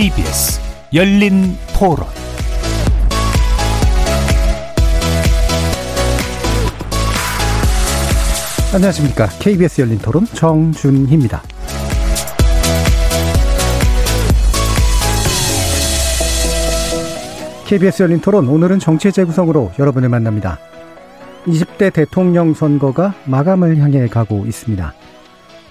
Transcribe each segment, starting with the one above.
KBS 열린 토론 안녕하십니까. KBS 열린 토론 정준희입니다. KBS 열린 토론 오늘은 정치 재구성으로 여러분을 만납니다. 20대 대통령 선거가 마감을 향해 가고 있습니다.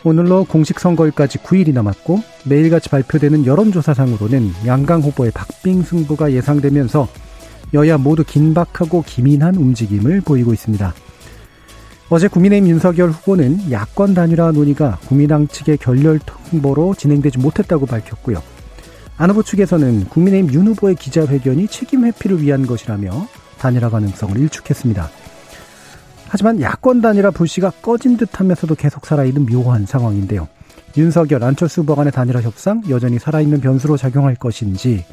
오늘로 공식 선거일까지 9일이 남았고 매일같이 발표되는 여론조사상으로는 양강 후보의 박빙 승부가 예상되면서 여야 모두 긴박하고 기민한 움직임을 보이고 있습니다. 어제 국민의힘 윤석열 후보는 야권 단일화 논의가 국민당 측의 결렬 통보로 진행되지 못했다고 밝혔고요. 안 후보 측에서는 국민의힘 윤 후보의 기자회견이 책임 회피를 위한 것이라며 단일화 가능성을 일축했습니다. 하지만 야권 단일화 불씨가 꺼진 듯하면서도 계속 살아있는 묘한 상황인데요. 윤석열, 안철수 후보 간의 단일화 협상 여전히 살아있는 변수로 작용할 것인지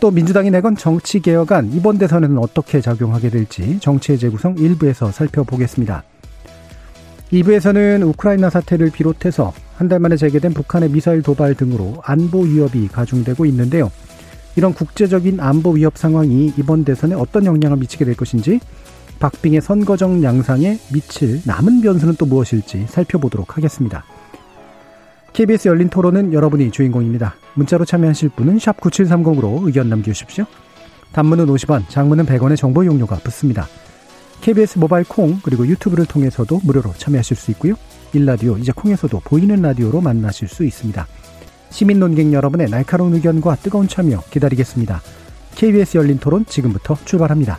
또 민주당이 내건 정치 개혁안 이번 대선에는 어떻게 작용하게 될지 정치의 재구성 일부에서 살펴보겠습니다. 2부에서는 우크라이나 사태를 비롯해서 한 달 만에 재개된 북한의 미사일 도발 등으로 안보 위협이 가중되고 있는데요. 이런 국제적인 안보 위협 상황이 이번 대선에 어떤 영향을 미치게 될 것인지 박빙의 선거적 양상에 미칠 남은 변수는 또 무엇일지 살펴보도록 하겠습니다. KBS 열린 토론은 여러분이 주인공입니다. 문자로 참여하실 분은 9730으로 의견 남겨주십시오. 단문은 50원, 장문은 100원의 정보 용료가 붙습니다. KBS 모바일 콩 그리고 유튜브를 통해서도 무료로 참여하실 수 있고요. 일라디오 이제 콩에서도 보이는 라디오로 만나실 수 있습니다. 시민 논객 여러분의 날카로운 의견과 뜨거운 참여 기다리겠습니다. KBS 열린 토론 지금부터 출발합니다.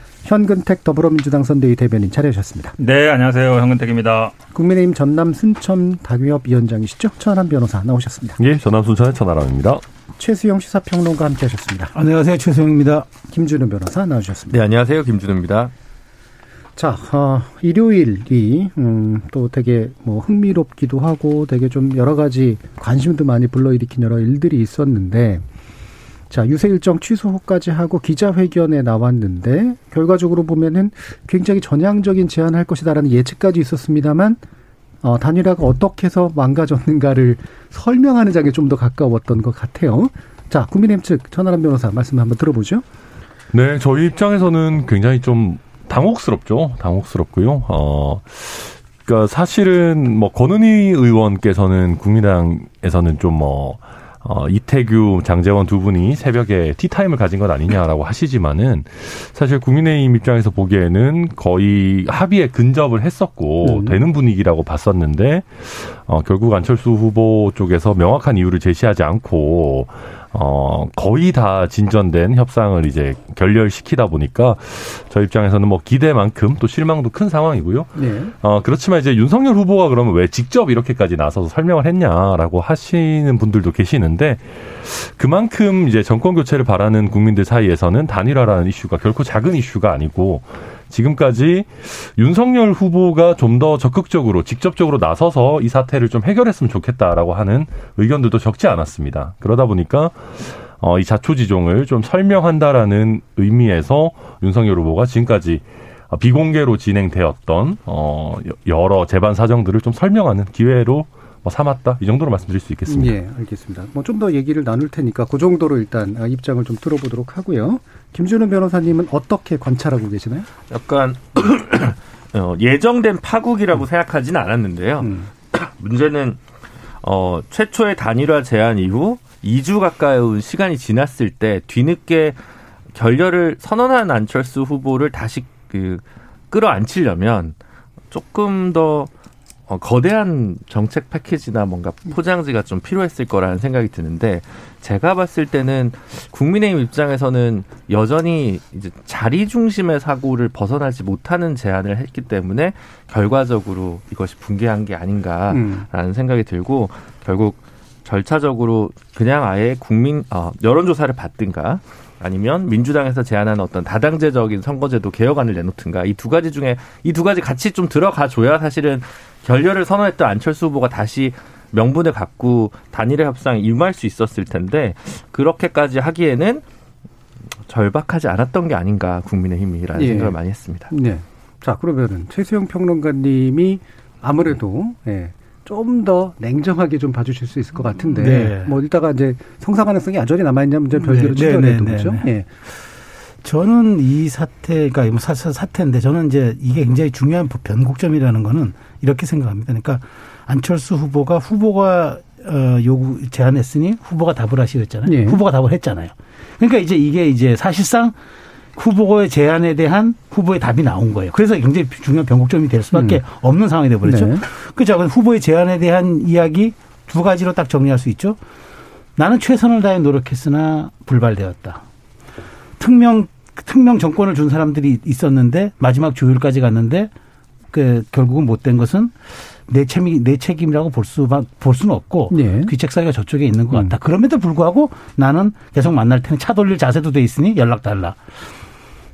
현근택 더불어민주당 선대위 대변인 차려주셨습니다. 네, 안녕하세요. 현근택입니다. 국민의힘 전남 순천 다교협 위원장이시죠? 천하람 변호사 나오셨습니다. 예, 전남 순천의 천하람입니다. 최수영 시사평론가 함께하셨습니다. 안녕하세요. 최수영입니다. 김준우 변호사 나오셨습니다. 네, 안녕하세요. 김준우입니다. 자, 어, 일요일이 음, 또 되게 뭐 흥미롭기도 하고 되게 좀 여러 가지 관심도 많이 불러일으킨 여러 일들이 있었는데 자, 유세 일정 취소까지 하고 기자회견에 나왔는데 결과적으로 보면은 굉장히 전향적인 제안을 할 것이다라는 예측까지 있었습니다만 어, 단일화가 어떻게 해서 망가졌는가를 설명하는 장에 좀 더 가까웠던 것 같아요. 자, 국민의힘 측 천하람 변호사 말씀 한번 들어보죠. 네, 저희 입장에서는 굉장히 좀 당혹스럽죠. 당혹스럽고요. 어, 그러니까 사실은 뭐 권은희 의원께서는 국민당에서는 좀뭐 어, 이태규, 장재원 두 분이 새벽에 티타임을 가진 것 아니냐라고 하시지만은 사실 국민의힘 입장에서 보기에는 거의 합의에 근접을 했었고 음. 되는 분위기라고 봤었는데 어, 결국 안철수 후보 쪽에서 명확한 이유를 제시하지 않고 어, 거의 다 진전된 협상을 이제 결렬시키다 보니까 저 입장에서는 뭐 기대만큼 또 실망도 큰 상황이고요. 네. 어, 그렇지만 이제 윤석열 후보가 그러면 왜 직접 이렇게까지 나서서 설명을 했냐라고 하시는 분들도 계시는데 그만큼 이제 정권 교체를 바라는 국민들 사이에서는 단일화라는 이슈가 결코 작은 이슈가 아니고 지금까지 윤석열 후보가 좀 더 적극적으로 직접적으로 나서서 이 사태를 좀 해결했으면 좋겠다라고 하는 의견들도 적지 않았습니다. 그러다 보니까 어, 이 자초지종을 좀 설명한다라는 의미에서 윤석열 후보가 지금까지 비공개로 진행되었던 어, 여러 재반 사정들을 좀 설명하는 기회로 뭐 삼았다 이 정도로 말씀드릴 수 있겠습니다. 예, 알겠습니다. 뭐 좀 더 얘기를 나눌 테니까 그 정도로 일단 입장을 좀 들어보도록 하고요. 김준호 변호사님은 어떻게 관찰하고 계시나요? 약간 어, 예정된 파국이라고 생각하지는 않았는데요. 음. 문제는 어, 최초의 단일화 제안 이후 2주 가까운 시간이 지났을 때 뒤늦게 결렬을 선언한 안철수 후보를 다시 그 끌어안치려면 조금 더 어, 거대한 정책 패키지나 뭔가 포장지가 좀 필요했을 거라는 생각이 드는데 제가 봤을 때는 국민의힘 입장에서는 여전히 이제 자리 중심의 사고를 벗어나지 못하는 제안을 했기 때문에 결과적으로 이것이 붕괴한 게 아닌가라는 음. 생각이 들고 결국 절차적으로 그냥 아예 국민 어, 여론조사를 받든가 아니면 민주당에서 제안하는 어떤 다당제적인 선거제도 개혁안을 내놓든가 이 두 가지 중에 이 두 가지 같이 좀 들어가 줘야 사실은 결렬을 선언했던 안철수 후보가 다시 명분을 갖고 단일화 협상에 임할 수 있었을 텐데 그렇게까지 하기에는 절박하지 않았던 게 아닌가 국민의힘이라는 예. 생각을 많이 했습니다. 네. 자, 그러면은 최수영 평론가님이 아무래도 예, 좀 더 냉정하게 좀 봐주실 수 있을 것 같은데 네. 뭐 이따가 이제 성사 가능성이 여전히 남아있냐 문제 별개로 네, 추정해도 네, 네, 그렇죠. 네. 예. 저는 이 사태가 뭐 사, 사- 사태인데 저는 이제 이게 굉장히 중요한 변곡점이라는 거는 이렇게 생각합니다. 그러니까 안철수 후보가 후보가 어, 요구 제안했으니 후보가 답을 하시겠잖아요. 예. 후보가 답을 했잖아요. 그러니까 이제 이게 이제 사실상 후보의 제안에 대한 후보의 답이 나온 거예요. 그래서 굉장히 중요한 변곡점이 될 수밖에 음. 없는 상황이 돼버렸죠. 네. 그죠? 그래서 후보의 제안에 대한 이야기 두 가지로 딱 정리할 수 있죠. 나는 최선을 다해 노력했으나 불발되었다. 특명 특명 정권을 준 사람들이 있었는데 마지막 조율까지 갔는데 그 결국은 못 된 것은 내 책임 내 책임이라고 볼 수만 볼 수는 없고 예. 귀책 사유가 저쪽에 있는 것 음. 같다. 그럼에도 불구하고 나는 계속 만날 테니 차 돌릴 자세도 돼 있으니 연락 달라.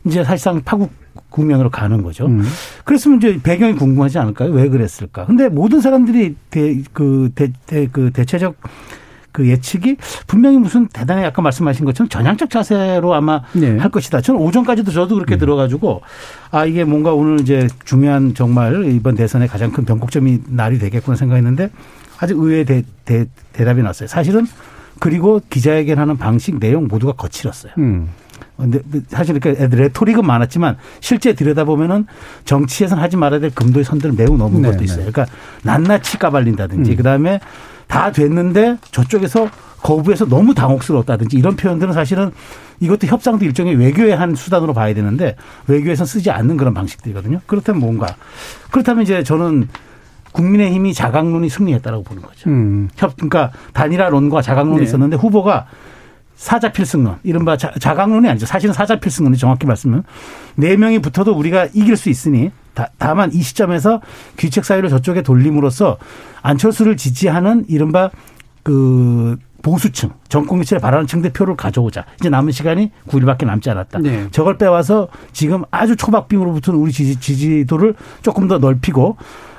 이제 사실상 파국 국면으로 가는 거죠. 음. 그랬으면 이제 배경이 궁금하지 않을까요? 왜 그랬을까? 근데 모든 사람들이 대, 그, 대, 대, 그 대체적 그 예측이 분명히 무슨 대단히 아까 말씀하신 것처럼 전향적 자세로 아마 네. 할 것이다. 저는 오전까지도 저도 그렇게 들어가지고 아 이게 뭔가 오늘 이제 중요한 정말 이번 대선의 가장 큰 변곡점이 날이 되겠구나 생각했는데 아주 의외의 대, 대, 대답이 났어요. 사실은 그리고 기자회견하는 방식 내용 모두가 거칠었어요. 음. 근데 사실 이렇게 레토릭은 많았지만 실제 들여다보면은 정치에서는 하지 말아야 될 금도의 선들을 매우 넘은 네, 것도 네. 있어요. 그러니까 낱낱이 까발린다든지 음. 그다음에 다 됐는데 저쪽에서 거부해서 너무 당혹스러웠다든지 이런 표현들은 사실은 이것도 협상도 일종의 외교의 한 수단으로 봐야 되는데 외교에서 쓰지 않는 그런 방식들이거든요. 그렇다면 뭔가 그렇다면 이제 저는 국민의힘이 자강론이 승리했다라고 보는 거죠. 음. 협 그러니까 단일화론과 자강론이 네. 있었는데 후보가 사자 필승론, 이른바 자, 자강론이 아니죠. 사실은 사자 필승론이 정확히 말씀은 네 명이 붙어도 우리가 이길 수 있으니 다, 다만 이 시점에서 귀책 사유를 저쪽에 돌림으로써 안철수를 지지하는 이른바 그 보수층, 정권 교체를 바라는 층 대 표를 가져오자. 이제 남은 시간이 9일밖에 남지 않았다. 네. 저걸 빼와서 지금 아주 초박빙으로 붙은 우리 지지, 지지도를 조금 더 넓히고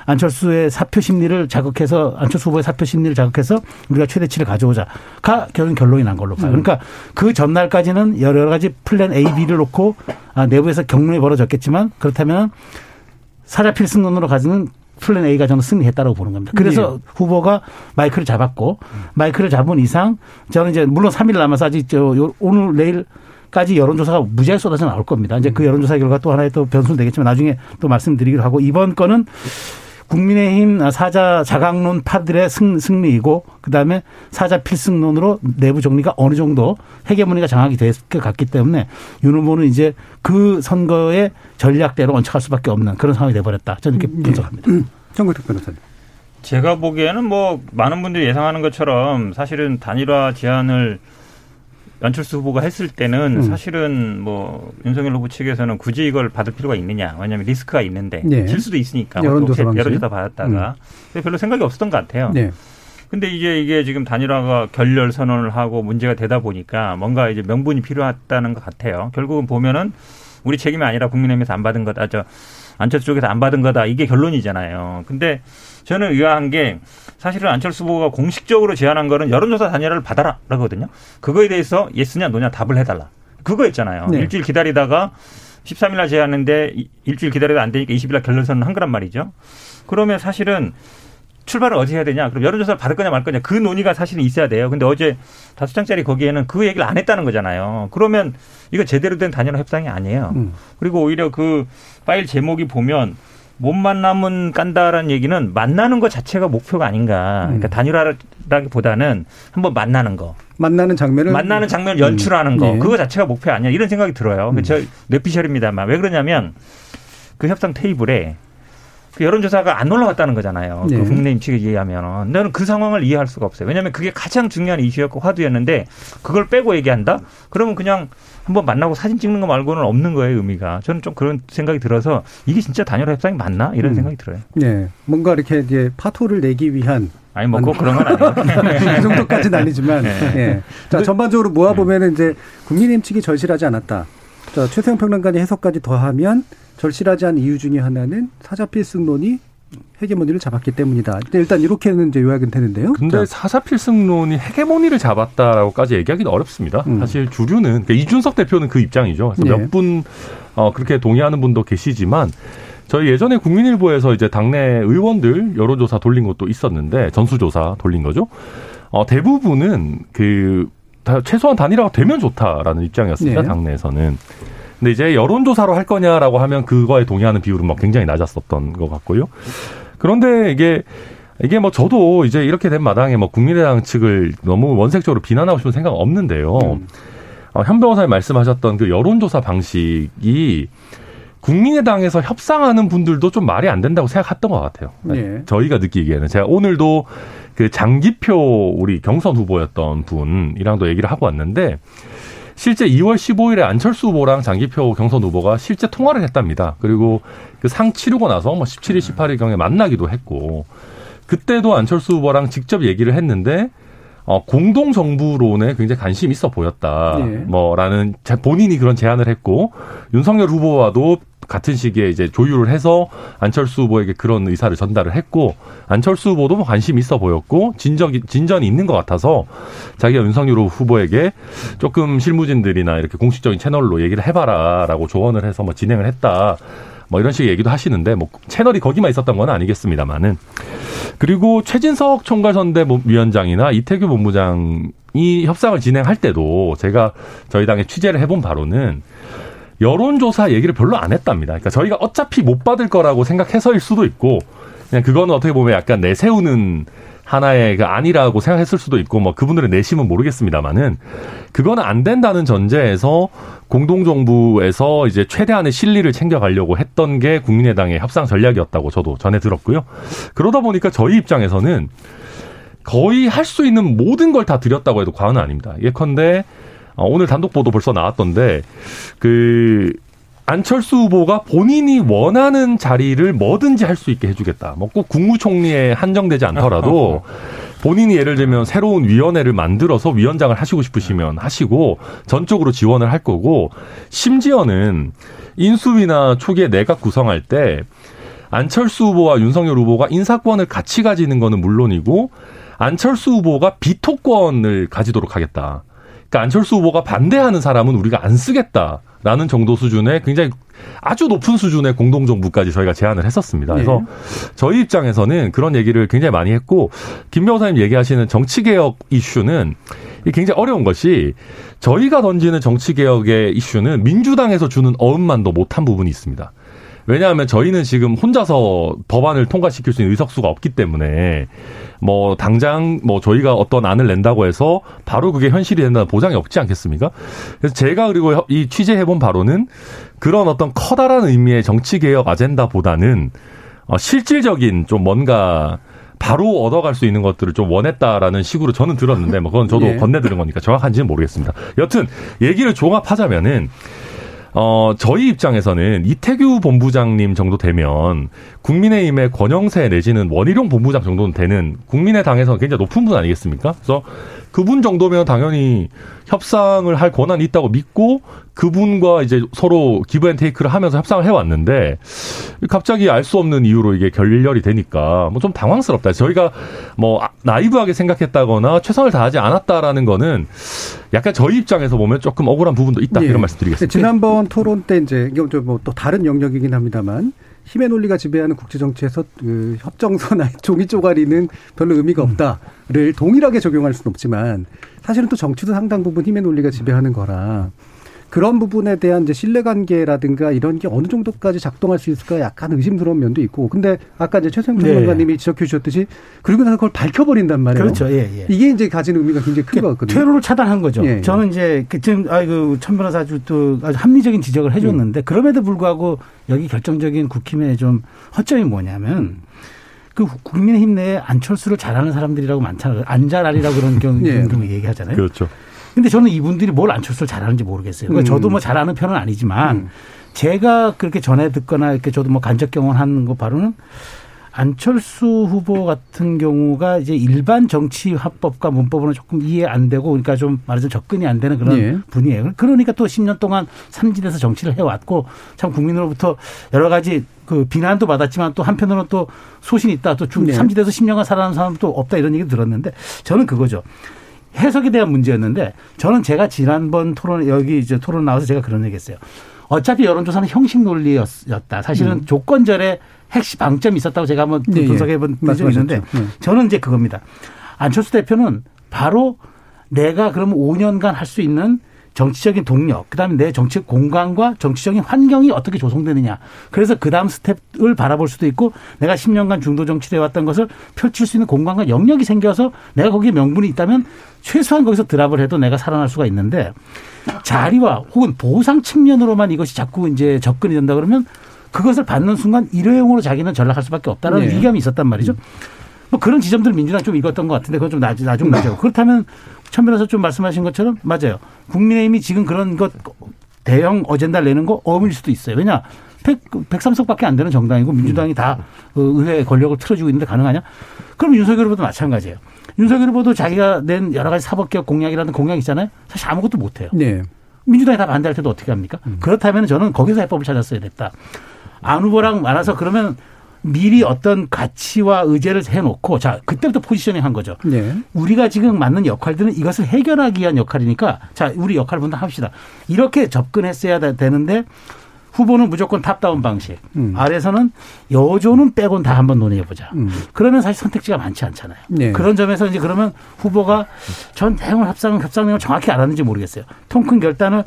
안철수의 사표 심리를 자극해서 안철수 후보의 사표 심리를 자극해서 우리가 최대치를 가져오자가 결국 결론이 난 걸로 봐요. 그러니까 그 전날까지는 여러 가지 플랜 A, B를 놓고 아, 내부에서 격론이 벌어졌겠지만 그렇다면 사자 필승론으로 가지는 plan A가 저는 승리했다고 보는 겁니다. 그래서 후보가 마이크를 잡았고 마이크를 잡은 이상 저는 이제 물론 3일 남아서 아직 저 요- 오늘 내일 까지 여론조사가 무지하게 쏟아져 나올 겁니다. 이제 그 여론조사 결과 또 하나의 또 변수는 되겠지만 나중에 또 말씀드리기로 하고 이번 건은 국민의힘 사자 자강론 파들의 승, 승리이고 그다음에 사자 필승론으로 내부 정리가 어느 정도 헤게모니가 장악이 될것 같기 때문에 윤 후보는 이제 그 선거의 전략대로 언착할 수밖에 없는 그런 상황이 돼버렸다. 저는 이렇게 분석합니다. 정근택 변호사님. 제가 보기에는 뭐 많은 분들이 예상하는 것처럼 사실은 단일화 제안을 안철수 후보가 했을 때는 음. 사실은 뭐 윤석열 후보 측에서는 굳이 이걸 받을 필요가 있느냐. 왜냐하면 리스크가 있는데 네. 질 수도 있으니까. 여론조사 또 방식. 여론조사 받았다가 근데 별로 생각이 없었던 것 같아요. 네. 근데 이제 이게 지금 단일화가 결렬 선언을 하고 문제가 되다 보니까 뭔가 이제 명분이 필요하다는 것 같아요. 결국은 보면은 우리 책임이 아니라 국민의힘에서 안 받은 거다. 저 안철수 쪽에서 안 받은 거다. 이게 결론이잖아요. 근데 저는 의아한 게 사실은 안철수 후보가 공식적으로 제안한 거는 여론조사 단일화를 받아라라거든요. 그거에 대해서 예스냐 노냐 답을 해달라. 그거였잖아요. 네. 일주일 기다리다가 13일 날 제안했는데 이- 일주일 기다려도 안 되니까 20일 날 결론 선언 한 거란 말이죠. 그러면 사실은 출발을 어디 해야 되냐? 그럼 여론조사를 받을 거냐 말 거냐? 그 논의가 사실은 있어야 돼요. 근데 어제 다섯 장짜리 거기에는 그 얘기를 안 했다는 거잖아요. 그러면 이거 제대로 된 단일화 협상이 아니에요. 음. 그리고 오히려 그 파일 제목이 보면 못 만나면 깐다라는 얘기는 만나는 것 자체가 목표가 아닌가. 그러니까 음. 단일화라기보다는 한번 만나는 거. 만나는 장면을 만나는 장면을 연출하는 거. 예. 그거 자체가 목표 아니야. 이런 생각이 들어요. 음. 저 뇌피셜입니다만. 왜 그러냐면 그 협상 테이블에 그 여론조사가 안 올라왔다는 거잖아요. 네. 그 국내임 측에 의하면. 나는 그 상황을 이해할 수가 없어요. 왜냐하면 그게 가장 중요한 이슈였고 화두였는데 그걸 빼고 얘기한다? 그러면 그냥 한번 만나고 사진 찍는 거 말고는 없는 거예요, 의미가. 저는 좀 그런 생각이 들어서 이게 진짜 단일화 협상이 맞나? 이런 음. 생각이 들어요. 네. 뭔가 이렇게 이제 파토를 내기 위한 아니 뭐 꼭 그런 건 아니에요. 그 정도까지는 아니지만. 네. 예. 자, 전반적으로 모아 보면은 이제 국민의힘 측이 절실하지 않았다. 자, 최세영 평론가의 해석까지 더하면 절실하지 않은 이유 중에 하나는 사자필승론이 헤게모니를 잡았기 때문이다. 일단 이렇게는 이제 요약은 되는데요. 근데 자, 사사필승론이 헤게모니를 잡았다라고까지 얘기하기는 어렵습니다. 음. 사실 주류는 그러니까 이준석 대표는 그 입장이죠. 그래서 예. 몇분 어, 그렇게 동의하는 분도 계시지만 저희 예전에 국민일보에서 이제 당내 의원들 여론조사 돌린 것도 있었는데 전수조사 돌린 거죠. 어, 대부분은 그 다- 최소한 단일화가 되면 좋다라는 입장이었습니다. 네. 당내에서는. 근데 이제 여론조사로 할 거냐라고 하면 그거에 동의하는 비율은 막 굉장히 낮았었던 것 같고요. 그런데 이게 이게 뭐 저도 이제 이렇게 된 마당에 뭐 국민의당 측을 너무 원색적으로 비난하고 싶은 생각 은 없는데요. 음. 어, 현 변호사님 말씀하셨던 그 여론조사 방식이 국민의당에서 협상하는 분들도 좀 말이 안 된다고 생각했던 것 같아요. 예. 저희가 느끼기에는 제가 오늘도 그 장기표 우리 경선 후보였던 분이랑도 얘기를 하고 왔는데 실제 2월 15일에 안철수 후보랑 장기표 경선 후보가 실제 통화를 했답니다. 그리고 그 상 치르고 나서 뭐 17일, 18일 경에 만나기도 했고 그때도 안철수 후보랑 직접 얘기를 했는데 어, 공동 정부론에 굉장히 관심이 있어 보였다. 예. 뭐라는 자- 본인이 그런 제안을 했고 윤석열 후보와도 같은 시기에 이제 조율을 해서 안철수 후보에게 그런 의사를 전달을 했고 안철수 후보도 뭐 관심이 있어 보였고 진정이 진전이 있는 것 같아서 자기가 윤석열 후보에게 조금 실무진들이나 이렇게 공식적인 채널로 얘기를 해봐라라고 조언을 해서 뭐 진행을 했다. 뭐 이런 식의 얘기도 하시는데 뭐 채널이 거기만 있었던 건 아니겠습니다만은 그리고 최진석 총괄선대 위원장이나 이태규 본부장이 협상을 진행할 때도 제가 저희 당에 취재를 해본 바로는 여론조사 얘기를 별로 안 했답니다. 그러니까 저희가 어차피 못 받을 거라고 생각해서일 수도 있고 그냥 그거는 어떻게 보면 약간 내세우는 하나의 그 아니라고 생각했을 수도 있고 뭐 그분들의 내심은 모르겠습니다만은 그거는 안 된다는 전제에서 공동정부에서 이제 최대한의 실리를 챙겨가려고 했던 게 국민의당의 협상 전략이었다고 저도 전해 들었고요. 그러다 보니까 저희 입장에서는 거의 할 수 있는 모든 걸 다 드렸다고 해도 과언은 아닙니다. 예컨대 어, 오늘 단독 보도 벌써 나왔던데 그 안철수 후보가 본인이 원하는 자리를 뭐든지 할 수 있게 해주겠다. 뭐 꼭 국무총리에 한정되지 않더라도 본인이 예를 들면 새로운 위원회를 만들어서 위원장을 하시고 싶으시면 하시고 전적으로 지원을 할 거고 심지어는 인수위나 초기에 내각 구성할 때 안철수 후보와 윤석열 후보가 인사권을 같이 가지는 거는 물론이고 안철수 후보가 비토권을 가지도록 하겠다. 그러니까 안철수 후보가 반대하는 사람은 우리가 안 쓰겠다 라는 정도 수준의 굉장히 아주 높은 수준의 공동정부까지 저희가 제안을 했었습니다. 그래서 저희 입장에서는 그런 얘기를 굉장히 많이 했고 김 변호사님 얘기하시는 정치개혁 이슈는 굉장히 어려운 것이 저희가 던지는 정치개혁의 이슈는 민주당에서 주는 어음만도 못한 부분이 있습니다. 왜냐하면 저희는 지금 혼자서 법안을 통과시킬 수 있는 의석수가 없기 때문에 뭐 당장 뭐 저희가 어떤 안을 낸다고 해서 바로 그게 현실이 된다는 보장이 없지 않겠습니까? 그래서 제가 그리고 이 취재해본 바로는 그런 어떤 커다란 의미의 정치 개혁 아젠다보다는 어, 실질적인 좀 뭔가 바로 얻어갈 수 있는 것들을 좀 원했다라는 식으로 저는 들었는데 뭐 그건 저도 예. 건네들은 거니까 정확한지는 모르겠습니다. 여튼 얘기를 종합하자면은 어, 저희 입장에서는 이태규 본부장님 정도 되면 국민의힘의 권영세 내지는 원희룡 본부장 정도는 되는 국민의당에서 굉장히 높은 분 아니겠습니까? 그래서 그분 정도면 당연히 협상을 할 권한이 있다고 믿고 그분과 이제 서로 give and take를 하면서 협상을 해왔는데 갑자기 알 수 없는 이유로 이게 결렬이 되니까 뭐 좀 당황스럽다. 저희가 뭐 아- 나이브하게 생각했다거나 최선을 다하지 않았다라는 거는 약간 저희 입장에서 보면 조금 억울한 부분도 있다 예. 이런 말씀 드리겠습니다. 지난번 토론 때 이제 이게 뭐또 다른 영역이긴 합니다만 힘의 논리가 지배하는 국제 정치에서 그 협정서나 종이 쪼가리는 별로 의미가 없다를 동일하게 적용할 수는 없지만 사실은 또 정치도 상당 부분 힘의 논리가 지배하는 거라 그런 부분에 대한 이제 신뢰관계라든가 이런 게 어느 정도까지 작동할 수 있을까 약간 의심스러운 면도 있고 근데 아까 이제 네. 평론가님이 지적해 주셨듯이 그리고 나서 그걸 밝혀버린단 말이에요. 그렇죠. 예, 예. 이게 이제 가진 의미가 굉장히 큰것 같거든요. 퇴로를 차단한 거죠. 예, 예. 저는 이제 그 지금 아이고 천 변호사 아주 또 아주 합리적인 지적을 음. 해줬는데 그럼에도 불구하고 여기 결정적인 국힘의 좀 허점이 뭐냐면 음. 그 국민의힘 내에 안철수를 잘하는 사람들이라고 많잖아요. 안잘알이라고 그런 경우, 예. 얘기하잖아요. 그렇죠. 근데 저는 이분들이 뭘 안철수를 잘하는지 모르겠어요. 그러니까 음. 저도 뭐 잘하는 편은 아니지만 음. 제가 그렇게 전해 듣거나 이렇게 저도 뭐 간접 경험하는 거 바로는 안철수 후보 같은 경우가 이제 일반 정치 화법과 문법으로는 조금 이해 안 되고 그러니까 좀 말하자면 접근이 안 되는 그런 예. 분이에요. 그러니까 또 10년 동안 삼진에서 정치를 해왔고 참 국민으로부터 여러 가지 그 비난도 받았지만 또 한편으로는 또 소신이 있다. 또 중, 네. 삼진에서 10년간 살아난 사람도 없다 이런 얘기 들었는데 저는 그거죠. 해석에 대한 문제였는데 저는 제가 지난번 토론 여기 이제 토론 나와서 제가 그런 얘기했어요. 어차피 여론조사는 형식 논리였다. 사실은 조건절에 핵심 방점이 있었다고 제가 한번 네, 예. 분석해 본 적이 있는데. 네. 저는 이제 그겁니다. 안철수 대표는 바로 내가 그러면 5년간 할 수 있는 정치적인 동력, 그다음에 내 정치 공간과 정치적인 환경이 어떻게 조성되느냐. 그래서 그다음 스텝을 바라볼 수도 있고 내가 10년간 중도 정치를 해왔던 것을 펼칠 수 있는 공간과 영역이 생겨서 내가 거기에 명분이 있다면 최소한 거기서 드랍을 해도 내가 살아날 수가 있는데 자리와 혹은 보상 측면으로만 이것이 자꾸 이제 접근이 된다 그러면 그것을 받는 순간 일회용으로 자기는 전락할 수밖에 없다는 네. 위기감이 있었단 말이죠. 뭐 그런 지점들 민주당 좀 읽었던 것 같은데 그건 좀 나중 나중 문제고 그렇다면 천 변호사 좀 말씀하신 것처럼 맞아요. 국민의힘이 지금 그런 것 대형 어젠다를 내는 거 어밀 수도 있어요. 왜냐 100, 103석밖에 안 되는 정당이고 민주당이 다그 의회 권력을 틀어주고 있는데 가능하냐? 그럼 윤석열 후보도 마찬가지예요. 윤석열 후보도 자기가 낸 여러 가지 사법개혁 공약이라는 공약 있잖아요. 사실 아무것도 못해요. 네. 민주당이 다 반대할 때도 어떻게 합니까? 그렇다면 저는 거기서 해법을 찾았어야 됐다. 안 후보랑 말아서 그러면 미리 어떤 가치와 의제를 해놓고 자 그때부터 포지셔닝 한 거죠. 네. 우리가 지금 맞는 역할들은 이것을 해결하기 위한 역할이니까 자 우리 역할을 분담 합시다. 이렇게 접근했어야 되- 되는데 후보는 무조건 탑다운 방식. 음. 아래서는 여조는 빼곤 다 한번 논의해보자. 음. 그러면 사실 선택지가 많지 않잖아요. 네. 그런 점에서 이제 그러면 후보가 전 내용을 협상, 협상 내용을 정확히 알았는지 모르겠어요. 통 큰 결단을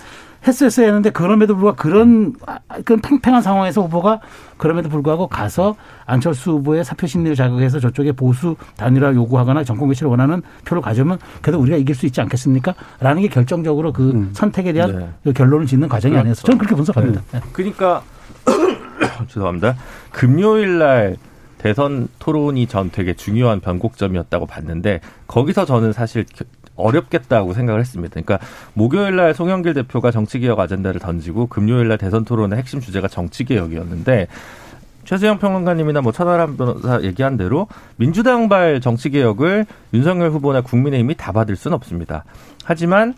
했었어야 했는데 그럼에도 불구하고 그런, 아, 그런 팽팽한 상황에서 후보가 그럼에도 불구하고 가서 안철수 후보의 사표 심리를 자극해서 저쪽에 보수 단일화 요구하거나 정권 교체를 원하는 표를 가져오면 그래도 우리가 이길 수 있지 않겠습니까? 라는 게 결정적으로 그 음. 선택에 대한 네. 그 결론을 짓는 과정이 아니었어. 저는 그렇게 분석합니다. 네. 그러니까 죄송합니다. 금요일 날 대선 토론이 전 되게 중요한 변곡점이었다고 봤는데 거기서 저는 사실 겨- 어렵겠다고 생각을 했습니다. 그러니까 목요일 날 송영길 대표가 정치개혁 아젠다를 던지고 금요일 날 대선 토론의 핵심 주제가 정치개혁이었는데 최수영 평론가님이나 뭐 천하람 변호사 얘기한 대로 민주당발 정치개혁을 윤석열 후보나 국민의힘이 다 받을 수는 없습니다. 하지만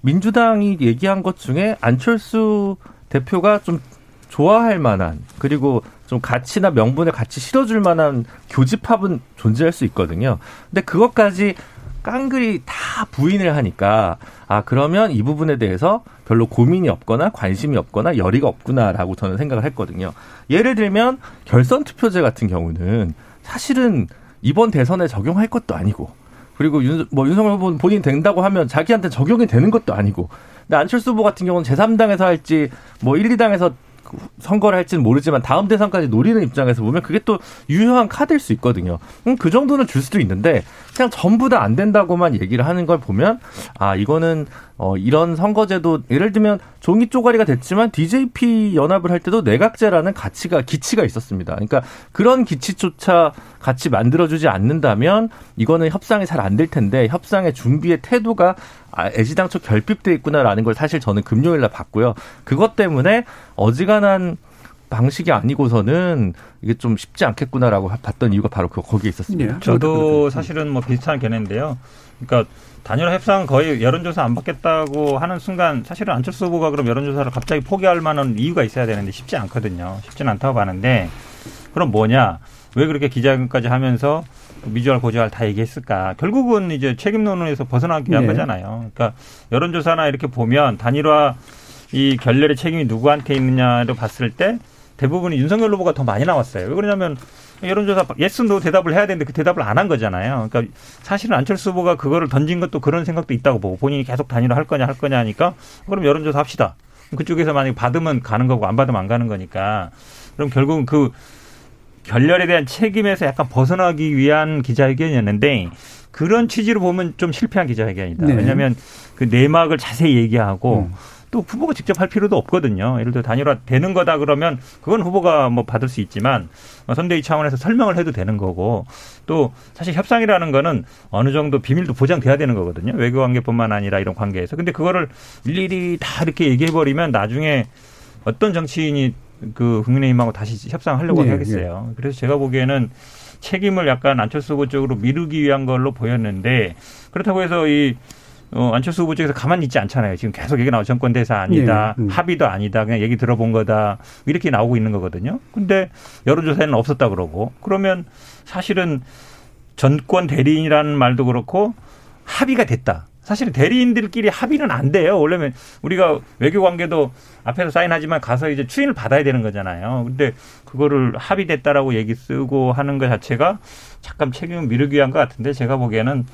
민주당이 얘기한 것 중에 안철수 대표가 좀 좋아할 만한 그리고 좀 가치나 명분을 같이 실어줄 만한 교집합은 존재할 수 있거든요. 근데 그것까지 깡그리 다 부인을 하니까 아 그러면 이 부분에 대해서 별로 고민이 없거나 관심이 없거나 열의가 없구나라고 저는 생각을 했거든요. 예를 들면 결선 투표제 같은 경우는 사실은 이번 대선에 적용할 것도 아니고 그리고 윤, 뭐 윤석열 후보는 본인 된다고 하면 자기한테 적용이 되는 것도 아니고 근데 안철수 후보 같은 경우는 제3당에서 할지 뭐 1, 2당에서 선거를 할지는 모르지만 다음 대선까지 노리는 입장에서 보면 그게 또 유효한 카드일 수 있거든요. 음, 그 정도는 줄 수도 있는데 그냥 전부 다 안 된다고만 얘기를 하는 걸 보면 아 이거는 어 이런 선거제도 예를 들면 종이 쪼가리가 됐지만 DJP 연합을 할 때도 내각제라는 가치가 기치가 있었습니다. 그러니까 그런 기치조차 같이 만들어주지 않는다면 이거는 협상이 잘 안 될 텐데 협상의 준비의 태도가 아, 애지당초 결핍돼 있구나라는 걸 사실 저는 금요일 날 봤고요. 그것 때문에 어지간한 방식이 아니고서는 이게 좀 쉽지 않겠구나라고 봤던 이유가 바로 그 거기에 있었습니다. 네. 저도 사실은 뭐 비슷한 견해인데요. 그러니까 단일화 협상 거의 여론조사 안 받겠다고 하는 순간 사실은 안철수 후보가 그럼 여론조사를 갑자기 포기할 만한 이유가 있어야 되는데 쉽지 않거든요. 쉽지는 않다고 봤는데 그럼 뭐냐? 왜 그렇게 기자회견까지 하면서 미주알 고주알 다 얘기했을까? 결국은 이제 책임론에서 벗어나기 위한 네. 거잖아요. 그러니까 여론조사나 이렇게 보면 단일화 이 결렬의 책임이 누구한테 있느냐를 봤을 때 대부분이 윤석열 후보가 더 많이 나왔어요. 왜 그러냐면 여론조사 yes no 대답을 해야 되는데 그 대답을 안 한 거잖아요. 그러니까 사실은 안철수 후보가 그거를 던진 것도 그런 생각도 있다고 보고 본인이 계속 단일화 할 거냐 할 거냐 하니까 그럼 여론조사 합시다. 그쪽에서 만약 받으면 가는 거고 안 받으면 안 가는 거니까 그럼 결국은 그 결렬에 대한 책임에서 약간 벗어나기 위한 기자회견이었는데 그런 취지로 보면 좀 실패한 기자회견이다. 네. 왜냐하면 그 내막을 자세히 얘기하고 음. 또 후보가 직접 할 필요도 없거든요. 예를 들어 단일화 되는 거다 그러면 그건 후보가 뭐 받을 수 있지만 어, 선대위 차원에서 설명을 해도 되는 거고 또 사실 협상이라는 거는 어느 정도 비밀도 보장돼야 되는 거거든요. 외교 관계뿐만 아니라 이런 관계에서. 근데 그거를 일일이 다 이렇게 얘기해 버리면 나중에 어떤 정치인이 그 국민의힘하고 다시 협상하려고 네, 하겠어요. 그래서 제가 보기에는 책임을 약간 안철수 후보 쪽으로 미루기 위한 걸로 보였는데 그렇다고 해서 이 어, 안철수 후보 쪽에서 가만히 있지 않잖아요. 지금 계속 얘기 나오고 정권 대사 아니다, 네, 음. 합의도 아니다, 그냥 얘기 들어본 거다 이렇게 나오고 있는 거거든요. 근데 여론조사에는 없었다 그러고 그러면 사실은 전권 대리인이라는 말도 그렇고 합의가 됐다. 사실은 대리인들끼리 합의는 안 돼요. 원래는 우리가 외교 관계도 앞에서 사인하지만 가서 이제 추인을 받아야 되는 거잖아요. 근데 그거를 합의됐다라고 얘기 쓰고 하는 것 자체가 잠깐 책임을 미루기 위한 것 같은데 제가 보기에는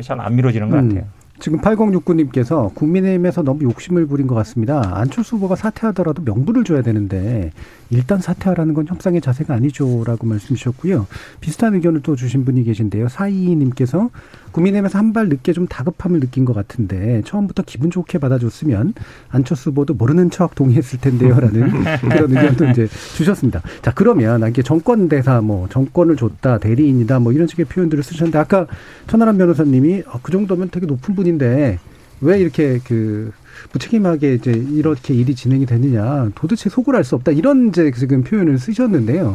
잘 안 미뤄지는 것 음. 같아요. 지금 8069님께서 국민의힘에서 너무 욕심을 부린 것 같습니다. 안철수 후보가 사퇴하더라도 명분을 줘야 되는데 일단 사퇴하라는 건 협상의 자세가 아니죠라고 말씀 주셨고요. 비슷한 의견을 또 주신 분이 계신데요. 사이님께서 국민의힘에서 한 발 늦게 좀 다급함을 느낀 것 같은데 처음부터 기분 좋게 받아줬으면 안철수 후보도 모르는 척 동의했을 텐데요라는 그런 의견도 이제 주셨습니다. 자 그러면 이게 정권 대사 뭐 정권을 줬다 대리인이다 뭐 이런 식의 표현들을 쓰셨는데 아까 천하람 변호사님이 아, 그 정도면 되게 높은 분인데 왜 이렇게 그 무책임하게 이제 이렇게 일이 진행이 되느냐 도대체 속을 알 수 없다 이런 이제 지금 표현을 쓰셨는데요.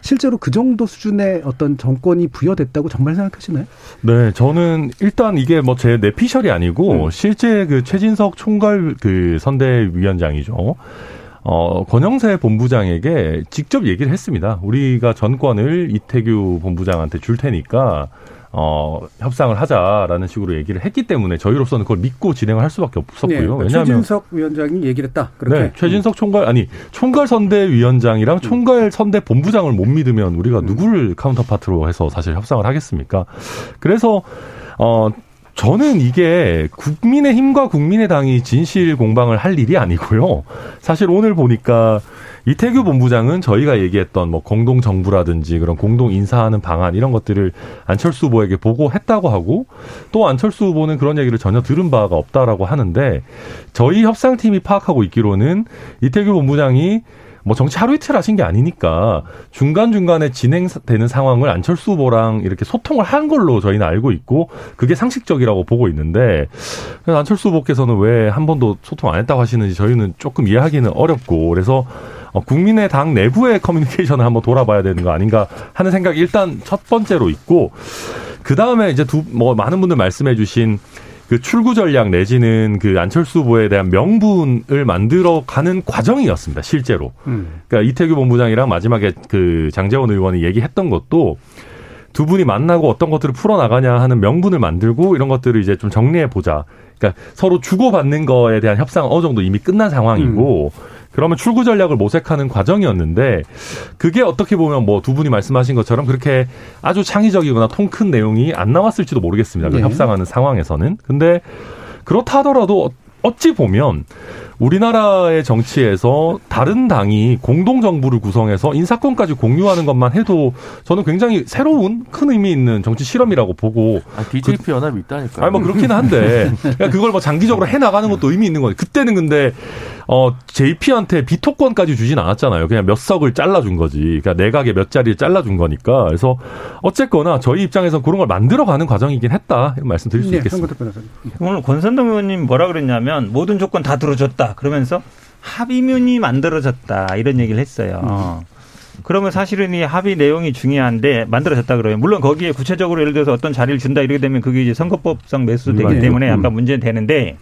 실제로 그 정도 수준의 어떤 정권이 부여됐다고 정말 생각하시나요? 네, 저는 일단 이게 뭐 제 내피셜이 아니고 음. 실제 그 최진석 총괄 그 선대위원장이죠. 어, 권영세 본부장에게 직접 얘기를 했습니다. 우리가 전권을 이태규 본부장한테 줄 테니까 어, 협상을 하자라는 식으로 얘기를 했기 때문에 저희로서는 그걸 믿고 진행을 할 수밖에 없었고요. 네, 왜냐하면 최진석 위원장이 얘기를 했다. 그렇게. 네, 최진석 총괄 아니 총괄 선대 위원장이랑 총괄 선대 본부장을 못 믿으면 우리가 누구를 카운터파트로 해서 사실 협상을 하겠습니까? 그래서 어 저는 이게 국민의 힘과 국민의 당이 진실 공방을 할 일이 아니고요. 사실 오늘 보니까 이태규 본부장은 저희가 얘기했던 뭐 공동 정부라든지 그런 공동 인사하는 방안 이런 것들을 안철수 후보에게 보고했다고 하고 또 안철수 후보는 그런 얘기를 전혀 들은 바가 없다라고 하는데 저희 협상팀이 파악하고 있기로는 이태규 본부장이 뭐 정치 하루 이틀 하신 게 아니니까 중간중간에 진행되는 상황을 안철수 후보랑 이렇게 소통을 한 걸로 저희는 알고 있고 그게 상식적이라고 보고 있는데 안철수 후보께서는 왜 한 번도 소통 안 했다고 하시는지 저희는 조금 이해하기는 어렵고 그래서 어, 국민의 당 내부의 커뮤니케이션을 한번 돌아봐야 되는 거 아닌가 하는 생각이 일단 첫 번째로 있고 그 다음에 이제 두 뭐 많은 분들 말씀해주신 그 출구 전략 내지는 그 안철수 후보에 대한 명분을 만들어 가는 과정이었습니다. 실제로. 음. 그러니까 이태규 본부장이랑 마지막에 그 장재원 의원이 얘기했던 것도 두 분이 만나고 어떤 것들을 풀어 나가냐 하는 명분을 만들고 이런 것들을 이제 좀 정리해 보자. 그러니까 서로 주고받는 거에 대한 협상은 어느 정도 이미 끝난 상황이고 그러면 출구 전략을 모색하는 과정이었는데 그게 어떻게 보면 뭐 두 분이 말씀하신 것처럼 그렇게 아주 창의적이거나 통 큰 내용이 안 나왔을지도 모르겠습니다. 그 네. 협상하는 상황에서는. 근데 그렇다 하더라도 어찌 보면 우리나라의 정치에서 다른 당이 공동 정부를 구성해서 인사권까지 공유하는 것만 해도 저는 굉장히 새로운 큰 의미 있는 정치 실험이라고 보고 아, DJP 연합이 있다니까요. 아니 뭐 그렇긴 한데 그러니까 그걸 뭐 장기적으로 해 나가는 것도 의미 있는 거예요. 그때는 근데 어 JP한테 비토권까지 주진 않았잖아요. 그냥 몇 석을 잘라준 거지. 그러니까 내각에 몇 자리를 잘라준 거니까. 그래서 어쨌거나 저희 입장에서 그런 걸 만들어가는 과정이긴 했다 이런 말씀 드릴 수 네, 있겠습니다. 오늘 권선동 의원님 뭐라 그랬냐면 모든 조건 다 들어줬다 그러면서 합의문이 만들어졌다 이런 얘기를 했어요. 그러면 사실은 이 합의 내용이 중요한데 만들어졌다 그래요. 물론 거기에 구체적으로 예를 들어서 어떤 자리를 준다 이렇게 되면 그게 이제 선거법상 매수되기 물론이죠. 때문에 약간 음. 문제는 되는데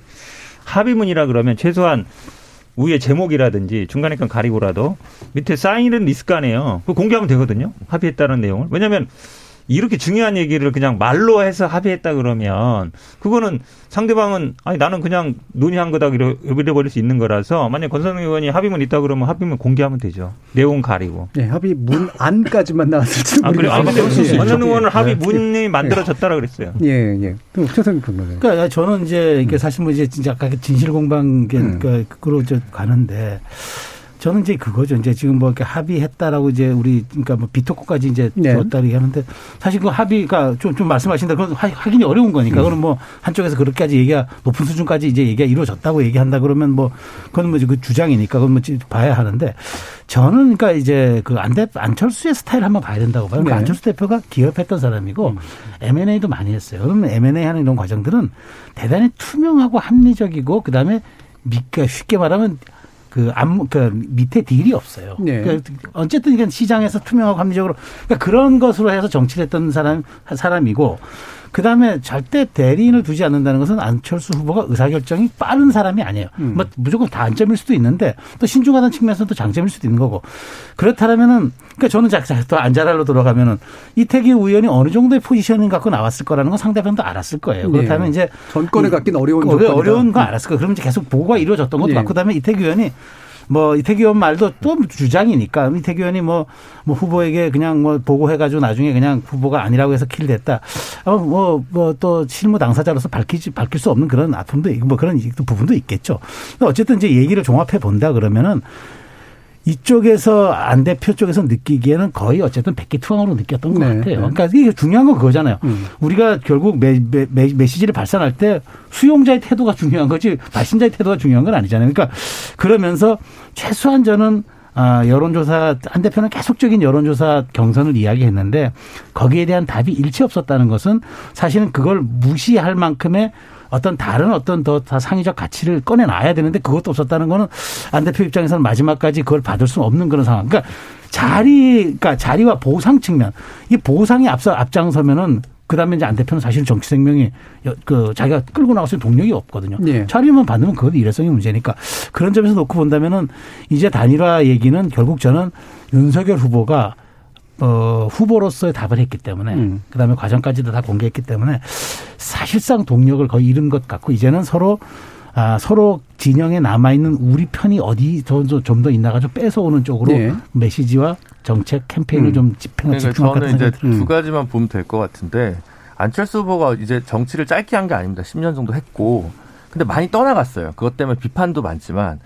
합의문이라 그러면 최소한 위에 제목이라든지 중간에 건 가리고라도 밑에 사인은 거 아니에요. 그 공개하면 되거든요. 합의했다는 내용을. 왜냐하면 이렇게 중요한 얘기를 그냥 말로 해서 합의했다 그러면 그거는 상대방은 아니 나는 그냥 논의한 거다 이래 버릴 수 있는 거라서 만약 권선동 의원이 합의문 있다 그러면 합의문 공개하면 되죠. 내용 가리고. 네, 합의 문 안까지만 나왔을지도 아 그래. 아. 근데 권선동 있죠. 의원은 예. 합의문이 만들어졌다라 그랬어요. 예, 예. 또 최선 평론가님. 그러니까 저는 이제 이게 사실 뭐 이제 진짜 아까 진실 공방 음. 그로 저 가는데 저는 이제 그거죠. 이제 지금 뭐 이렇게 합의했다라고 이제 우리 그러니까 뭐 비토코까지 이제 네. 줬다 얘기하는데 사실 그 합의가 좀, 좀 말씀하신 대로 그건 하- 확인이 어려운 거니까 그거는 뭐 한쪽에서 그렇게까지 얘기가 높은 수준까지 이제 얘기가 이루어졌다고 얘기한다 그러면 뭐 그건 뭐 그 주장이니까 그건 뭐 봐야 하는데 저는 그러니까 이제 그 안대 안철수의 스타일 한번 봐야 된다고 봐요. 그러니까 네. 안철수 대표가 기업했던 사람이고 M&A도 많이 했어요. 그러면 M&A 하는 이런 과정들은 대단히 투명하고 합리적이고 그다음에 믿기가 쉽게 말하면 그, 안, 그 밑에 딜이 없어요. 네. 그 어쨌든 시장에서 투명하고 합리적으로 그러니까 그런 것으로 해서 정치를 했던 사람 사람이고 그 다음에 절대 대리인을 두지 않는다는 것은 안철수 후보가 의사결정이 빠른 사람이 아니에요. 음. 뭐 무조건 단점일 수도 있는데 또 신중하다는 측면에서도 장점일 수도 있는 거고 그렇다면은 그러니까 저는 또 안자랄로 돌아가면은 이태기 의원이 어느 정도의 포지셔닝 갖고 나왔을 거라는 건 상대방도 알았을 거예요. 네. 그렇다면 이제 전권에 갖긴 어려운. 어려운 거 알았을 거예요. 그럼 이제 계속 보고가 이루어졌던 것도 네. 맞고 그다음에 이태기 의원이 뭐 이태기 의원 말도 또 주장이니까 이태기 의원이 뭐, 뭐 후보에게 그냥 뭐 보고해가지고 나중에 그냥 후보가 아니라고 해서 킬됐다. 뭐 뭐 또 실무 당사자로서 밝히지 밝힐 수 없는 그런 아픔도 있고 뭐 그런 부분도 있겠죠. 어쨌든 이제 얘기를 종합해 본다 그러면은 이쪽에서 안 대표 쪽에서 느끼기에는 거의 어쨌든 백기 투항으로 느꼈던 것 네, 같아요. 네. 그러니까 이게 중요한 건 그거잖아요. 음. 우리가 결국 메, 메, 메, 메 시지를 발산할 때 수용자의 태도가 중요한 거지 발신자의 태도가 중요한 건 아니잖아요. 그러니까 그러면서 최소한 저는 아, 여론조사, 한 대표는 계속적인 여론조사 경선을 이야기했는데 거기에 대한 답이 일치 없었다는 것은 사실은 그걸 무시할 만큼의 어떤 다른 어떤 더다 상의적 가치를 꺼내놔야 되는데 그것도 없었다는 거는 안 대표 입장에서는 마지막까지 그걸 받을 수는 없는 그런 상황. 그러니까 자리, 그러니까 자리와 보상 측면. 이 보상이 앞서 앞장서면은 그 다음에 이제 안 대표는 사실 정치 생명이 여- 그 자기가 끌고 있는 동력이 없거든요. 네. 자리만 받으면 그것도 일회성의 문제니까 그런 점에서 놓고 본다면은 이제 단일화 얘기는 결국 저는 윤석열 후보가 어, 후보로서의 답을 했기 때문에 음. 그다음에 과정까지도 다 공개했기 때문에 사실상 동력을 거의 잃은 것 같고 이제는 서로 아, 서로 진영에 남아 있는 우리 편이 어디 좀더 있나가지고 뺏어오는 쪽으로 네. 메시지와 정책 캠페인을 음. 좀 집행을 그러니까 집중할 것 저는 이제 음. 두 가지만 보면 될 것 같은데 안철수 후보가 이제 정치를 짧게 한 게 아닙니다. 10년 정도 했고 근데 많이 떠나갔어요. 그것 때문에 비판도 많지만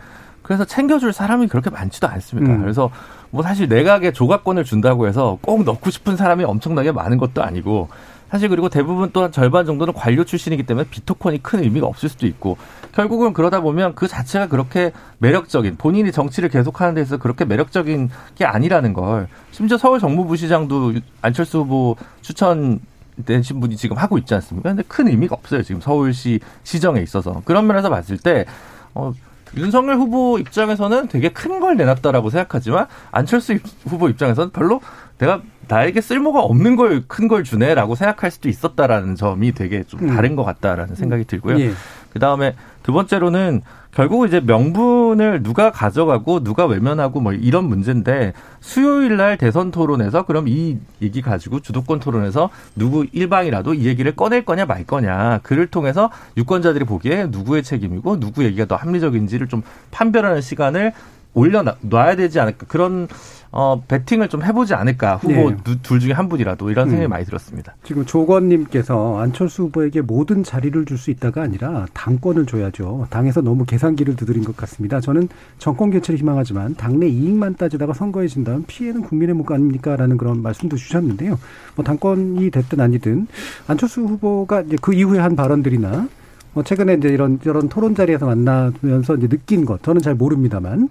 그래서 챙겨줄 사람이 그렇게 많지도 않습니다. 음. 그래서 뭐 사실 내각에 조각권을 준다고 해서 꼭 넣고 싶은 사람이 엄청나게 많은 것도 아니고 사실 그리고 대부분 또 한 절반 정도는 관료 출신이기 때문에 비토콘이 큰 의미가 없을 수도 있고 결국은 그러다 보면 그 자체가 그렇게 매력적인 본인이 정치를 계속하는 데서 그렇게 매력적인 게 아니라는 걸 심지어 서울 정무부시장도 안철수 후보 추천 되신 분이 지금 하고 있지 않습니까? 근데 큰 의미가 없어요. 지금 서울시 시정에 있어서. 그런 면에서 봤을 때, 어, 윤석열 후보 입장에서는 되게 큰 걸 내놨다라고 생각하지만 안철수 입- 후보 입장에서는 별로 내가 나에게 쓸모가 없는 걸 큰 걸 주네라고 생각할 수도 있었다라는 점이 되게 좀 음. 다른 것 같다라는 생각이 들고요. 예. 그 다음에 두 번째로는 결국 이제 명분을 누가 가져가고 누가 외면하고 뭐 이런 문제인데 수요일 날 대선 토론에서 그럼 이 얘기 가지고 주도권 토론에서 누구 일방이라도 이 얘기를 꺼낼 거냐 말 거냐. 그를 통해서 유권자들이 보기에 누구의 책임이고 누구 얘기가 더 합리적인지를 좀 판별하는 시간을 올려놔야 되지 않을까 그런 어 배팅을 좀 해보지 않을까 후보 네. 두- 둘 중에 한 분이라도 이런 생각이 음. 많이 들었습니다. 지금 조건님께서 안철수 후보에게 모든 자리를 줄 수 있다가 아니라 당권을 줘야죠. 당에서 너무 계산기를 두드린 것 같습니다. 저는 정권 교체를 희망하지만 당내 이익만 따지다가 선거에 진다면 피해는 국민의 목 아닙니까라는 그런 말씀도 주셨는데요. 뭐 당권이 됐든 아니든 안철수 후보가 이제 그 이후에 한 발언들이나 뭐 최근에 이제 이런 이런 토론 자리에서 만나면서 이제 느낀 것 저는 잘 모릅니다만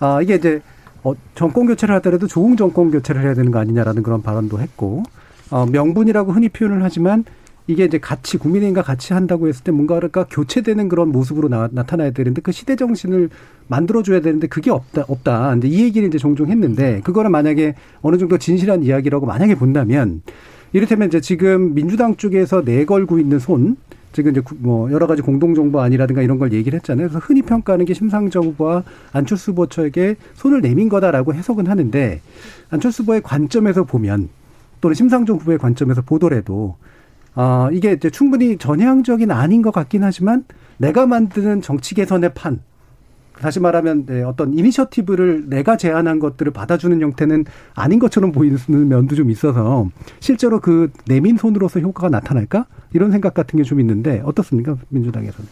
아 이게 이제 어, 정권 교체를 하더라도 좋은 정권 교체를 해야 되는 거 아니냐라는 그런 발언도 했고 어, 명분이라고 흔히 표현을 하지만 이게 이제 같이 국민의힘과 같이 한다고 했을 때 뭔가가 교체되는 그런 모습으로 나, 나타나야 되는데 그 시대 정신을 만들어줘야 되는데 그게 없다 없다. 이제 이 얘기를 이제 종종 했는데 그거는 만약에 어느 정도 진실한 이야기라고 만약에 본다면 이를테면 이제 지금 민주당 쪽에서 내걸고 있는 손 지금 이제 구- 뭐 여러 가지 공동정보안이라든가 이런 걸 얘기를 했잖아요. 그래서 흔히 평가하는 게 심상정 후보와 안철수 후보 측에게 손을 내민 거다라고 해석은 하는데 안철수 후보의 관점에서 보면 또는 심상정 후보의 관점에서 보더라도 아 이게 이제 충분히 전향적인 아닌 것 같긴 하지만 내가 만드는 정치 개선의 판 다시 말하면 네, 어떤 이니셔티브를 내가 제안한 것들을 받아주는 형태는 아닌 것처럼 보이는 면도 좀 있어서 실제로 그 내민 손으로서 효과가 나타날까 이런 생각 같은 게 좀 있는데 어떻습니까 민주당에서는?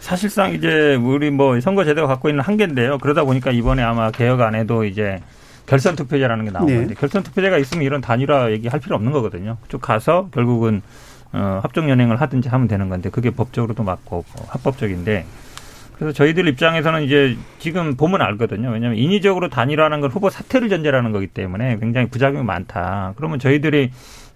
사실상 이제 우리 뭐 선거 제도가 갖고 있는 한계인데요. 그러다 보니까 이번에 아마 개혁 안에도 이제 결선 투표제라는 게 나온 네. 결선 투표제가 있으면 이런 단일화 얘기할 필요 없는 거거든요. 쭉 가서 결국은 어, 합종 연행을 하든지 하면 되는 건데 그게 법적으로도 맞고 뭐 합법적인데 그래서 저희들 입장에서는 이제 지금 보면 알거든요. 왜냐하면 인위적으로 단일화하는 건 후보 사퇴를 전제라는 거기 때문에 굉장히 부작용이 많다. 그러면 저희들이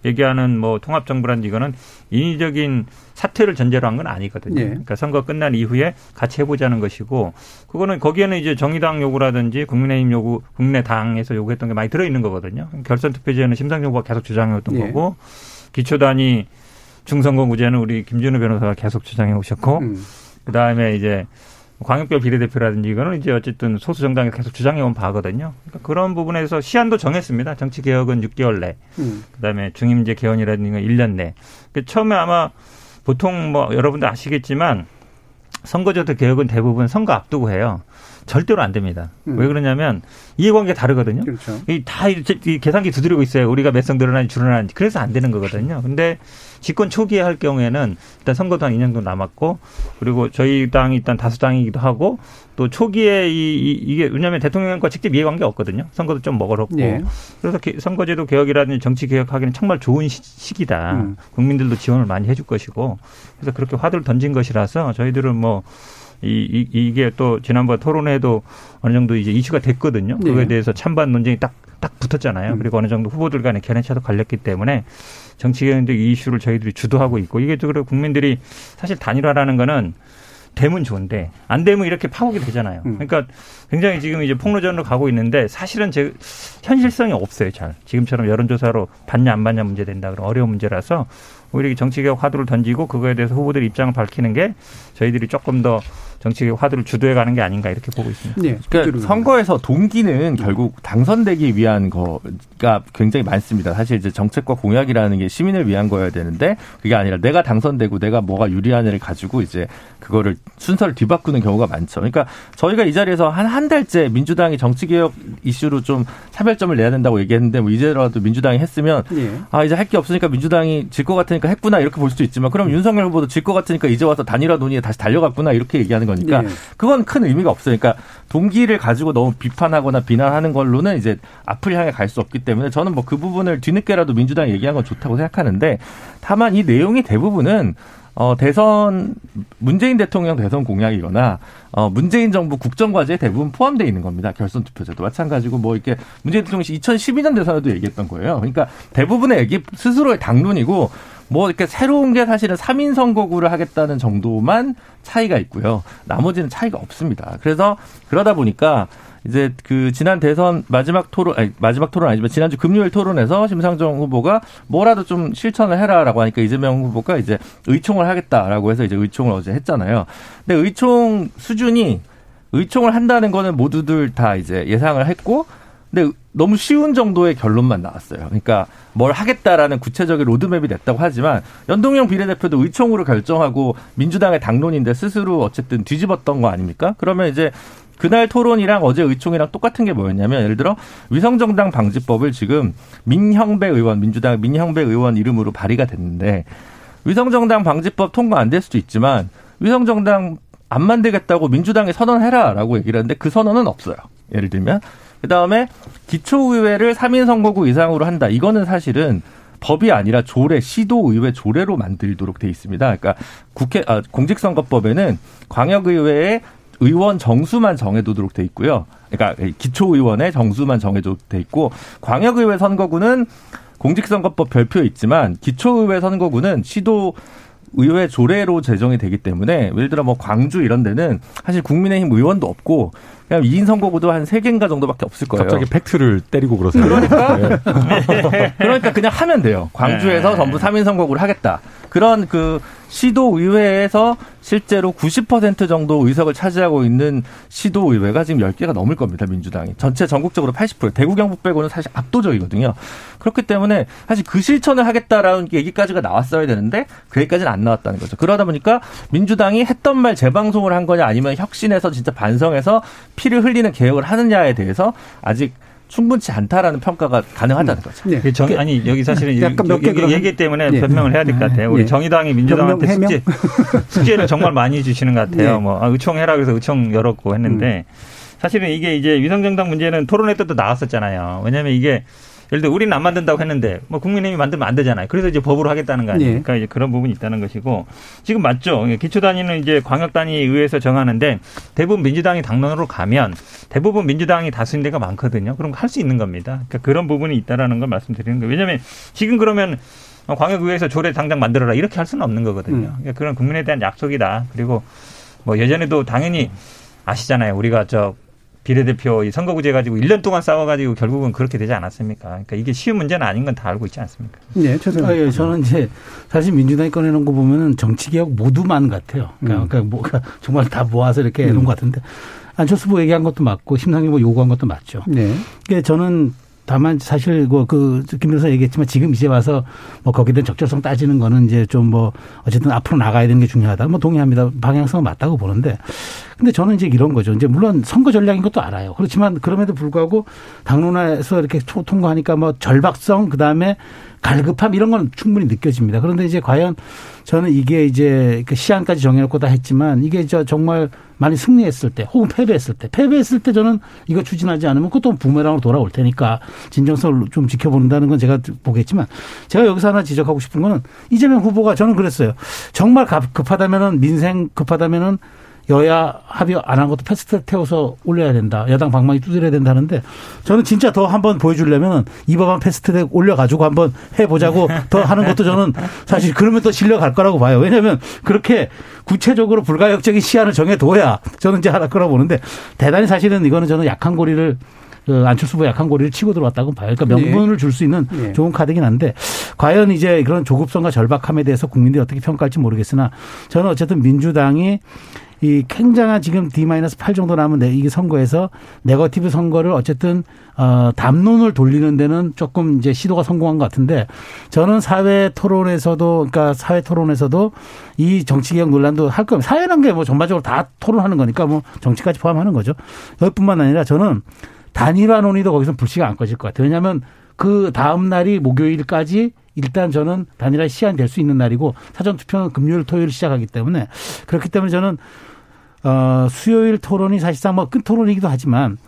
얘기하는 뭐 통합정부란 이거는 인위적인 사퇴를 전제로 한 건 아니거든요. 예. 그러니까 선거 끝난 이후에 같이 해보자는 것이고 그거는 거기에는 이제 정의당 요구라든지 국민의힘 요구, 국민의당에서 요구했던 게 많이 들어있는 거거든요. 결선 투표제는 심상정부가 계속 주장해왔던 예. 거고 기초단위 중선거구제는 우리 김준우 변호사가 계속 주장해 오셨고 음. 그 다음에 이제 광역별 비례대표라든지 이거는 이제 어쨌든 소수 정당이 계속 주장해온 바거든요. 그러니까 그런 부분에서 시한도 정했습니다. 정치 개혁은 6개월 내. 음. 그다음에 중임제 개헌이라든지 건 1년 내. 그 처음에 아마 보통 뭐 여러분들 아시겠지만 선거제도 개혁은 대부분 선거 앞두고 해요. 절대로 안 됩니다. 음. 왜 그러냐면 이해관계 다르거든요. 그렇죠. 이다 이 계산기 두드리고 있어요. 우리가 몇 성 늘어나는지 줄어나는지. 그래서 안 되는 거거든요. 근데 집권 초기에 할 경우에는 일단 선거도 한 2년 정도 남았고 그리고 저희 당이 일단 다수당이기도 하고 또 초기에 이, 이 이 게 왜냐하면 대통령과 직접 이해관계 없거든요. 선거도 좀 먹어놓고 예. 그래서 개- 선거제도 개혁이라든지 정치 개혁하기는 정말 좋은 시, 시기다. 음. 국민들도 지원을 많이 해줄 것이고 그래서 그렇게 화두를 던진 것이라서 저희들은 뭐 이, 이, 이 게 또 지난번 토론회도 어느 정도 이제 이슈가 됐거든요. 네. 그거에 대해서 찬반 논쟁이 딱, 딱 붙었잖아요. 음. 그리고 어느 정도 후보들 간의 견해차도 갈렸기 때문에 이 이슈를 저희들이 주도하고 있고 이게 또 그리고 국민들이 사실 단일화라는 거는 되면 좋은데 안 되면 이렇게 파국이 되잖아요. 음. 그러니까 굉장히 지금 이제 폭로전으로 가고 있는데 사실은 제 현실성이 없어요. 잘 지금처럼 여론조사로 받냐 안 받냐 문제 된다 그런 어려운 문제라서 오히려 이 정치개혁 화두를 던지고 그거에 대해서 후보들 입장을 밝히는 게 저희들이 조금 더 정치개혁 화두를 주도해 가는 게 아닌가 이렇게 보고 있습니다. 예. 그러니까 선거에서 동기는 결국 당선되기 위한 거가 굉장히 많습니다. 사실 이제 정책과 공약이라는 게 시민을 위한 거여야 되는데 그게 아니라 내가 당선되고 내가 뭐가 유리한을 가지고 이제 그거를 순서를 뒤바꾸는 경우가 많죠. 그러니까 저희가 이 자리에서 한 한 달째 민주당이 정치 개혁 이슈로 좀 차별점을 내야 된다고 얘기했는데 뭐 이제라도 민주당이 했으면 예. 아 이제 할 게 없으니까 민주당이 질 것 같으니까 했구나 이렇게 볼 수도 있지만 그럼 윤석열 후보도 질 것 같으니까 이제 와서 단일화 논의에 다시 달려갔구나 이렇게 얘기하는 거 니까 예. 그건 큰 의미가 없어요. 그러니까 동기를 가지고 너무 비판하거나 비난하는 걸로는 이제 앞을 향해 갈 수 없기 때문에 저는 뭐 그 부분을 뒤늦게라도 민주당이 얘기한 건 좋다고 생각하는데 다만 이 내용이 대부분은 어, 대선, 문재인 대통령 대선 공약이거나, 어, 문재인 정부 국정과제에 대부분 포함되어 있는 겁니다. 결선 투표제도. 마찬가지고 뭐 이렇게 문재인 대통령이 2012년 대선에도 얘기했던 거예요. 그러니까 대부분의 얘기 스스로의 당론이고, 뭐 이렇게 새로운 게 사실은 3인 선거구를 하겠다는 정도만 차이가 있고요. 나머지는 차이가 없습니다. 그래서 그러다 보니까 이제 그 지난 대선 마지막 토론 아니 마지막 토론 아니지만 지난주 금요일 토론에서 심상정 후보가 뭐라도 좀 실천을 해라라고 하니까 이재명 후보가 이제 의총을 하겠다라고 해서 이제 의총을 어제 했잖아요. 근데 의총 수준이 의총을 한다는 거는 모두들 다 이제 예상을 했고 근데 너무 쉬운 정도의 결론만 나왔어요. 그러니까 뭘 하겠다라는 구체적인 로드맵이 냈다고 하지만 연동형 비례대표도 의총으로 결정하고 민주당의 당론인데 스스로 어쨌든 뒤집었던 거 아닙니까? 그러면 이제 그날 토론이랑 어제 의총이랑 똑같은 게 뭐였냐면 예를 들어 위성정당 방지법을 지금 민형배 의원 민주당 민형배 의원 이름으로 발의가 됐는데 위성정당 방지법 통과 안 될 수도 있지만 위성정당 안 만들겠다고 민주당이 선언해라라고 얘기를 하는데 그 선언은 없어요. 예를 들면 그 다음에 기초의회를 3인 선거구 이상으로 한다. 이거는 사실은 법이 아니라 조례, 시도의회 조례로 만들도록 돼 있습니다. 그러니까 국회, 아, 공직선거법에는 광역의회의 의원 정수만 정해두도록 돼 있고요. 그러니까 기초의원의 정수만 정해도록 돼 있고 광역의회 선거구는 공직선거법 별표에 있지만 기초의회 선거구는 시도 의회 조례로 제정이 되기 때문에 예를 들어 뭐 광주 이런 데는 사실 국민의힘 의원도 없고 그냥 2인 선거구도 한 3개인가 정도밖에 없을 거예요. 갑자기 팩트를 때리고 그러세요. 그러니까 네. 그러니까 그냥 하면 돼요. 광주에서 네. 전부 3인 선거구를 하겠다. 그런 그 시도 의회에서 실제로 90% 정도 의석을 차지하고 있는 시도 의회가 지금 10개가 넘을 겁니다. 민주당이. 전체 전국적으로 80% 대구 경북 빼고는 사실 압도적이거든요. 그렇기 때문에 사실 그 실천을 하겠다라는 얘기까지가 나왔어야 되는데 그 얘기까지는 안 나왔다는 거죠. 그러다 보니까 민주당이 했던 말 재방송을 한 거냐 아니면 혁신해서 진짜 반성해서 피를 흘리는 개혁을 하느냐에 대해서 아직 충분치 않다라는 평가가 가능하다는 거죠. 네. 그 정, 아니 여기 사실은 약간 몇개 여기 그러면- 얘기 때문에 예. 변명을 해야 될 것 같아요. 우리 예. 정의당이 민주당한테 변명, 숙제 숙제를 정말 많이 주시는 것 같아요. 예. 뭐 아, 의총해라 그래서 의총 열었고 했는데 사실은 이게 이제 위성정당 문제는 토론회 때도 나왔었잖아요. 왜냐하면 이게 예를 들어 우리는 안 만든다고 했는데 뭐 국민의힘이 만들면 안 되잖아요. 그래서 이제 법으로 하겠다는 거 아닙니까? 예. 그러니까 이제 그런 부분이 있다는 것이고 지금 맞죠. 기초 단위는 이제 광역 단위 의회에서 정하는데 대부분 민주당이 당론으로 가면 대부분 민주당이 다수인 데가 많거든요. 그럼 할 수 있는 겁니다. 그러니까 그런 부분이 있다라는 걸 말씀드리는 거예요. 왜냐하면 지금 그러면 광역의회에서 조례 당장 만들어라 이렇게 할 수는 없는 거거든요. 음. 그러니까 그런 국민에 대한 약속이다. 그리고 뭐 예전에도 당연히 아시잖아요. 우리가 저 비례대표 이 선거구제 가지고 1년 동안 싸워가지고 결국은 그렇게 되지 않았습니까? 그러니까 이게 쉬운 문제는 아닌 건 다 알고 있지 않습니까? 네, 최선. 아, 예, 저는 이제 사실 민주당이 꺼내놓은 거 보면은 정치개혁 모두만 같아요. 그러니까, 음. 그러니까 뭐가 정말 다 모아서 이렇게 해놓은 음. 것 같은데 안철수 후보 얘기한 것도 맞고 심상정 후보 요구한 것도 맞죠. 네. 그러니까 저는 다만 사실 그김 변호사 얘기했지만 지금 이제 와서 뭐 거기에 대한 적절성 따지는 거는 이제 좀 뭐 어쨌든 앞으로 나가야 되는 게 중요하다. 뭐 동의합니다. 방향성은 맞다고 보는데 근데 저는 이제 이런 거죠. 이제 물론 선거 전략인 것도 알아요. 그렇지만 그럼에도 불구하고 당론에서 이렇게 초- 통과하니까 뭐 절박성 그다음에 갈급함 이런 건 충분히 느껴집니다. 그런데 이제 과연 저는 이게 이제 그 시한까지 정해놓고 다 했지만 이게 저 정말 많이 승리했을 때 혹은 패배했을 때 패배했을 때 저는 이거 추진하지 않으면 그것도 부메랑으로 돌아올 테니까 진정성을 좀 지켜본다는 건 제가 보겠지만 제가 여기서 하나 지적하고 싶은 거는 이재명 후보가 저는 그랬어요. 정말 급- 급하다면은 민생 급하다면은 여야 합의 안 한 것도 패스트트랙 태워서 올려야 된다. 야당 방망이 두드려야 된다는데 저는 진짜 더 한번 보여주려면 이 법안 패스트트랙 올려가지고 한번 해보자고 더 하는 것도 저는 사실 그러면 또 실려갈 거라고 봐요. 왜냐하면 그렇게 구체적으로 불가역적인 시한을 정해둬야 저는 이제 할 거라고 보는데 대단히 사실은 이거는 저는 약한 고리를 그 안철수 후보 약한 고리를 치고 들어왔다고 봐요. 그러니까 네. 명분을 줄 수 있는 네. 좋은 카드긴 한데 과연 이제 그런 조급성과 절박함에 대해서 국민들이 어떻게 평가할지 모르겠으나 저는 어쨌든 민주당이 이 굉장한 지금 D-8 정도 남은 내- 이 선거에서 네거티브 선거를 어쨌든 어 담론을 돌리는 데는 조금 이제 시도가 성공한 것 같은데 저는 사회 토론에서도 그러니까 사회 토론에서도 이 정치 개혁 논란도 할 겁니다. 사회라는 게뭐 전반적으로 다 토론하는 거니까 뭐 정치까지 포함하는 거죠. 여기뿐만 아니라 저는 단일화 논의도 거기서 불씨가 안 꺼질 것 같아요. 왜냐하면 그 다음 날이 목요일까지 일단 저는 단일화 시한 될 수 있는 날이고 사전 투표는 금요일 토요일 시작하기 때문에 그렇기 때문에 저는 어 수요일 토론이 사실상 뭐 끝 토론이기도 하지만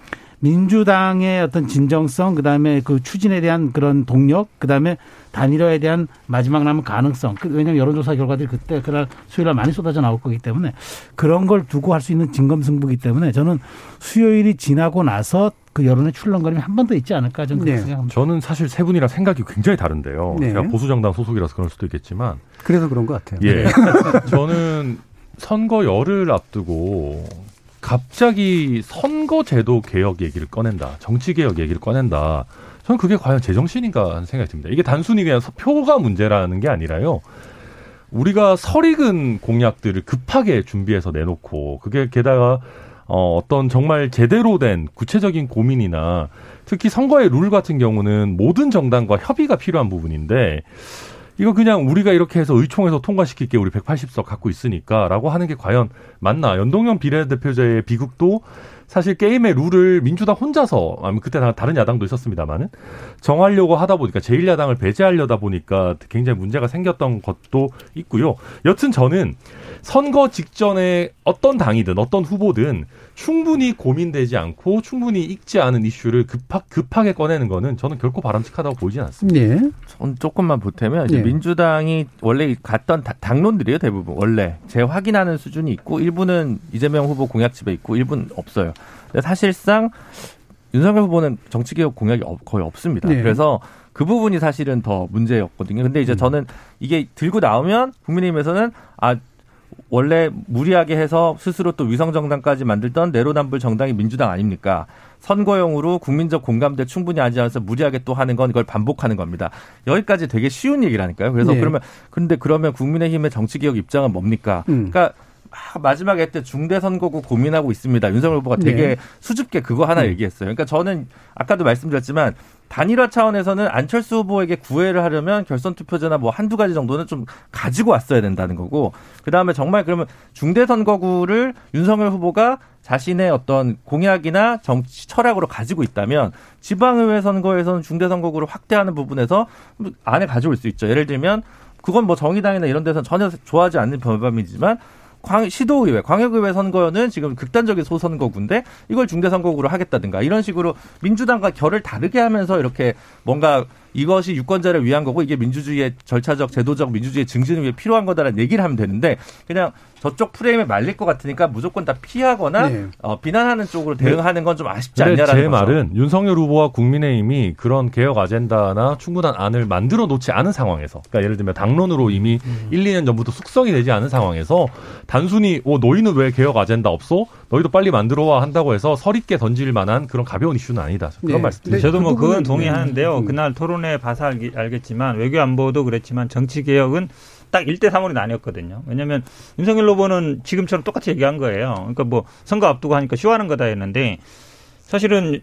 민주당의 어떤 진정성 그 다음에 그 추진에 대한 그런 동력 그 다음에 단일화에 대한 마지막 남은 가능성 그- 왜냐하면 여론조사 결과들이 그때 그날 수요일날 많이 쏟아져 나올 거기 때문에 그런 걸 두고 할 수 있는 진검승부기 때문에 저는 수요일이 지나고 나서 그 여론의 출렁거림이 한 번 더 있지 않을까 저는 그렇게 네. 생각합니다. 저는 사실 세 분이랑 생각이 굉장히 다른데요. 네. 제가 보수정당 소속이라서 그럴 수도 있겠지만, 그래서 그런 것 같아요. 예, 저는 선거열을 앞두고 갑자기 선거제도 개혁 얘기를 꺼낸다, 정치 개혁 얘기를 꺼낸다. 저는 그게 과연 제정신인가 하는 생각이 듭니다. 이게 단순히 그냥 표가 문제라는 게 아니라요. 우리가 설익은 공약들을 급하게 준비해서 내놓고 그게 게다가 어, 어떤 정말 제대로 된 구체적인 고민이나 특히 선거의 룰 같은 경우는 모든 정당과 협의가 필요한 부분인데 이거 그냥 우리가 이렇게 해서 의총에서 통과시킬게 우리 180석 갖고 있으니까라고 하는 게 과연 맞나? 연동형 비례대표제의 비극도 사실 게임의 룰을 민주당 혼자서 아니 그때 다- 다른 야당도 있었습니다만은 정하려고 하다 보니까 제1야당을 배제하려다 보니까 굉장히 문제가 생겼던 것도 있고요. 여튼 저는 선거 직전에 어떤 당이든 어떤 후보든 충분히 고민되지 않고 충분히 익지 않은 이슈를 급하, 급하게 꺼내는 거는 저는 결코 바람직하다고 보이진 않습니다. 네. 전 조금만 보태면 이제 예. 민주당이 원래 갔던 다- 당론들이에요 대부분 원래 재확인하는 수준이 있고 일부는 이재명 후보 공약집에 있고 일부는 없어요. 근데 사실상 윤석열 후보는 정치개혁 공약이 없- 거의 없습니다. 네. 그래서 그 부분이 사실은 더 문제였거든요. 근데 이제 저는 이게 들고 나오면 국민의힘에서는 아 원래 무리하게 해서 스스로 또 위성 정당까지 만들던 내로남불 정당이 민주당 아닙니까? 선거용으로 국민적 공감대 충분히 하지 않아서 무리하게 또 하는 건 이걸 반복하는 겁니다. 여기까지 되게 쉬운 얘기라니까요. 그래서 네. 그러면 근데 그러면 국민의힘의 정치개혁 입장은 뭡니까? 음. 그러니까 막 마지막에 때 중대 선거구 고민하고 있습니다. 윤석열 후보가 되게 네. 수줍게 그거 하나 음. 얘기했어요. 그러니까 저는 아까도 말씀드렸지만 단일화 차원에서는 안철수 후보에게 구애를 하려면 결선 투표제나 뭐 한두 가지 정도는 좀 가지고 왔어야 된다는 거고 그다음에 정말 그러면 중대 선거구를 윤석열 후보가 자신의 어떤 공약이나 정치 철학으로 가지고 있다면 지방의회 선거에서는 중대 선거구를 확대하는 부분에서 안에 가져올 수 있죠. 예를 들면 그건 뭐 정의당이나 이런 데서는 전혀 좋아하지 않는 법안이지만 광, 시도의회, 광역의회 선거는 지금 극단적인 소선거구인데 이걸 중대선거구로 하겠다든가 이런 식으로 민주당과 결을 다르게 하면서 이렇게 뭔가 이것이 유권자를 위한 거고 이게 민주주의의 절차적 제도적 민주주의 증진을 위해 필요한 거다라는 얘기를 하면 되는데 그냥 저쪽 프레임에 말릴 것 같으니까 무조건 다 피하거나 네. 어, 비난하는 쪽으로 대응하는 건 좀 아쉽지 않냐라는 제 거죠. 말은 윤석열 후보와 국민의힘이 그런 개혁 아젠다나 충분한 안을 만들어 놓지 않은 상황에서 그러니까 예를 들면 당론으로 이미 음. 1, 2년 전부터 숙성이 되지 않은 상황에서 단순히 어, 너희는 왜 개혁 아젠다 없어? 너희도 빨리 만들어와 한다고 해서 서립게 던질 만한 그런 가벼운 이슈는 아니다. 그런 네. 말씀. 저도 뭐그 그건 동의하는데요. 네. 그날 토론회 봐서 알겠지만 외교 안보도 그랬지만 정치 개혁은 딱 1대 3으로 나뉘었거든요. 왜냐하면 윤석열 후보는 지금처럼 똑같이 얘기한 거예요. 그러니까 뭐 선거 앞두고 하니까 쇼하는 거다 했는데 사실은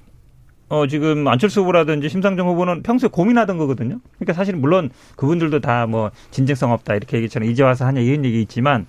어, 지금 안철수 후보라든지 심상정 후보는 평소에 고민하던 거거든요. 그러니까 사실 물론 그분들도 다 뭐 진정성 없다 이렇게 얘기처럼 이제 와서 하냐 이런 얘기 있지만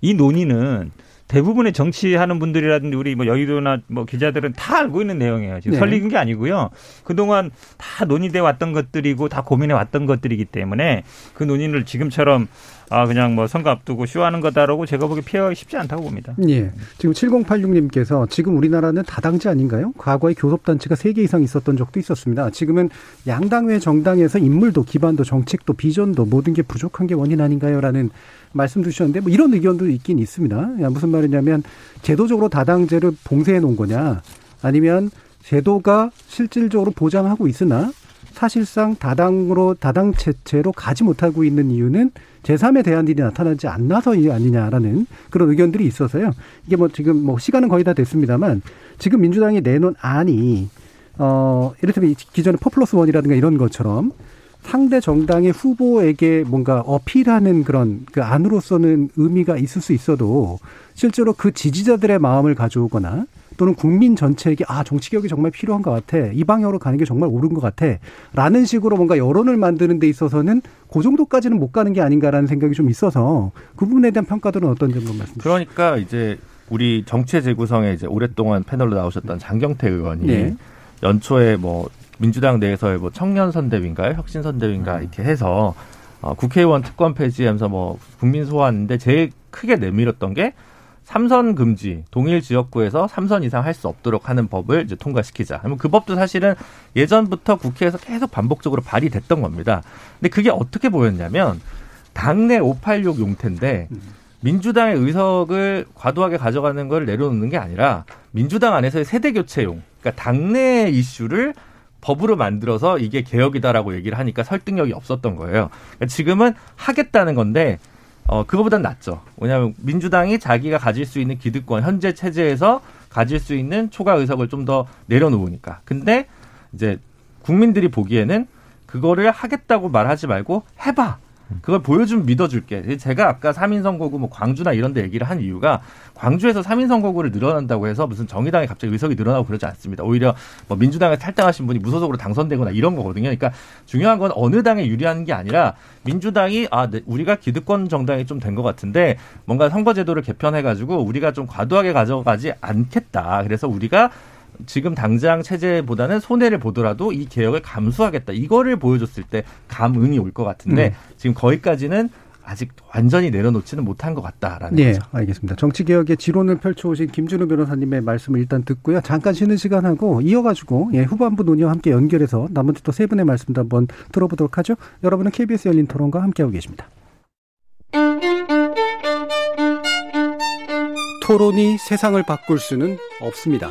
이 논의는 대부분의 정치하는 분들이라든지 우리 뭐 여의도나 뭐 기자들은 다 알고 있는 내용이에요. 지금 네. 설리는 게 아니고요. 그동안 다 논의돼 왔던 것들이고 다 고민해 왔던 것들이기 때문에 그 논의를 지금처럼 아 그냥 뭐 선거 앞두고 쇼하는 거다라고 제가 보기 피하기 쉽지 않다고 봅니다. 예. 지금 7086님께서 지금 우리나라는 다당제 아닌가요? 과거에 교섭단체가 3개 이상 있었던 적도 있었습니다. 지금은 양당 외 정당에서 인물도 기반도 정책도 비전도 모든 게 부족한 게 원인 아닌가요? 라는 말씀 주셨는데 뭐 이런 의견도 있긴 있습니다. 무슨 말이냐면 제도적으로 다당제를 봉쇄해 놓은 거냐 아니면 제도가 실질적으로 보장하고 있으나 사실상 다당으로 다당 체제로 가지 못하고 있는 이유는 제3의 대안들이 나타나지 않나서 아니냐라는 그런 의견들이 있어서요. 이게 뭐 지금 뭐 시간은 거의 다 됐습니다만 지금 민주당이 내놓은 안이 어 이를테면 기존의 퍼플러스 원이라든가 이런 것처럼 상대 정당의 후보에게 뭔가 어필하는 그런 그 안으로서는 의미가 있을 수 있어도 실제로 그 지지자들의 마음을 가져오거나 또는 국민 전체에게 아 정치 개혁이 정말 필요한 것 같아 이 방향으로 가는 게 정말 옳은 것 같아라는 식으로 뭔가 여론을 만드는 데 있어서는 그 정도까지는 못 가는 게 아닌가라는 생각이 좀 있어서 그 부분에 대한 평가들은 어떤 점으로 말씀 주시죠? 그러니까 이제 우리 정치 재구성에 이제 오랫동안 패널로 나오셨던 장경태 의원이 네. 연초에 뭐 민주당 내에서의 뭐 청년 선대위인가요? 혁신 선대위인가 음. 이렇게 해서 어, 국회의원 특권 폐지하면서 뭐 국민 소환인데 제일 크게 내밀었던 게 삼선 금지, 동일 지역구에서 삼선 이상 할 수 없도록 하는 법을 이제 통과시키자. 그 법도 사실은 예전부터 국회에서 계속 반복적으로 발의됐던 겁니다. 근데 그게 어떻게 보였냐면 당내 586 용태인데 민주당의 의석을 과도하게 가져가는 걸 내려놓는 게 아니라 민주당 안에서의 세대 교체용, 그러니까 당내 이슈를 법으로 만들어서 이게 개혁이다라고 얘기를 하니까 설득력이 없었던 거예요. 그러니까 지금은 하겠다는 건데 어 그거보단 낫죠. 왜냐하면 민주당이 자기가 가질 수 있는 기득권 현재 체제에서 가질 수 있는 초과 의석을 좀 더 내려놓으니까. 근데 이제 국민들이 보기에는 그거를 하겠다고 말하지 말고 해봐. 그걸 보여주면 믿어줄게. 제가 아까 3인 선거구 뭐 광주나 이런 데 얘기를 한 이유가 광주에서 3인 선거구를 늘어난다고 해서 무슨 정의당에 갑자기 의석이 늘어나고 그러지 않습니다. 오히려 뭐 민주당에 탈당하신 분이 무소속으로 당선되거나 이런 거거든요. 그러니까 중요한 건 어느 당에 유리한 게 아니라 민주당이 아, 네, 우리가 기득권 정당이 좀 된 것 같은데 뭔가 선거제도를 개편해가지고 우리가 좀 과도하게 가져가지 않겠다. 그래서 우리가 지금 당장 체제보다는 손해를 보더라도 이 개혁을 감수하겠다. 이거를 보여줬을 때 감응이 올 것 같은데 음. 지금 거기까지는 아직 완전히 내려놓지는 못한 것 같다라는 네, 거죠. 알겠습니다. 정치개혁의 지론을 펼쳐오신 김준우 변호사님의 말씀을 일단 듣고요. 잠깐 쉬는 시간하고 이어가지고 예, 후반부 논의와 함께 연결해서 나머지 또 세 분의 말씀도 한번 들어보도록 하죠. 여러분은 KBS 열린 토론과 함께하고 계십니다. 토론이 세상을 바꿀 수는 없습니다.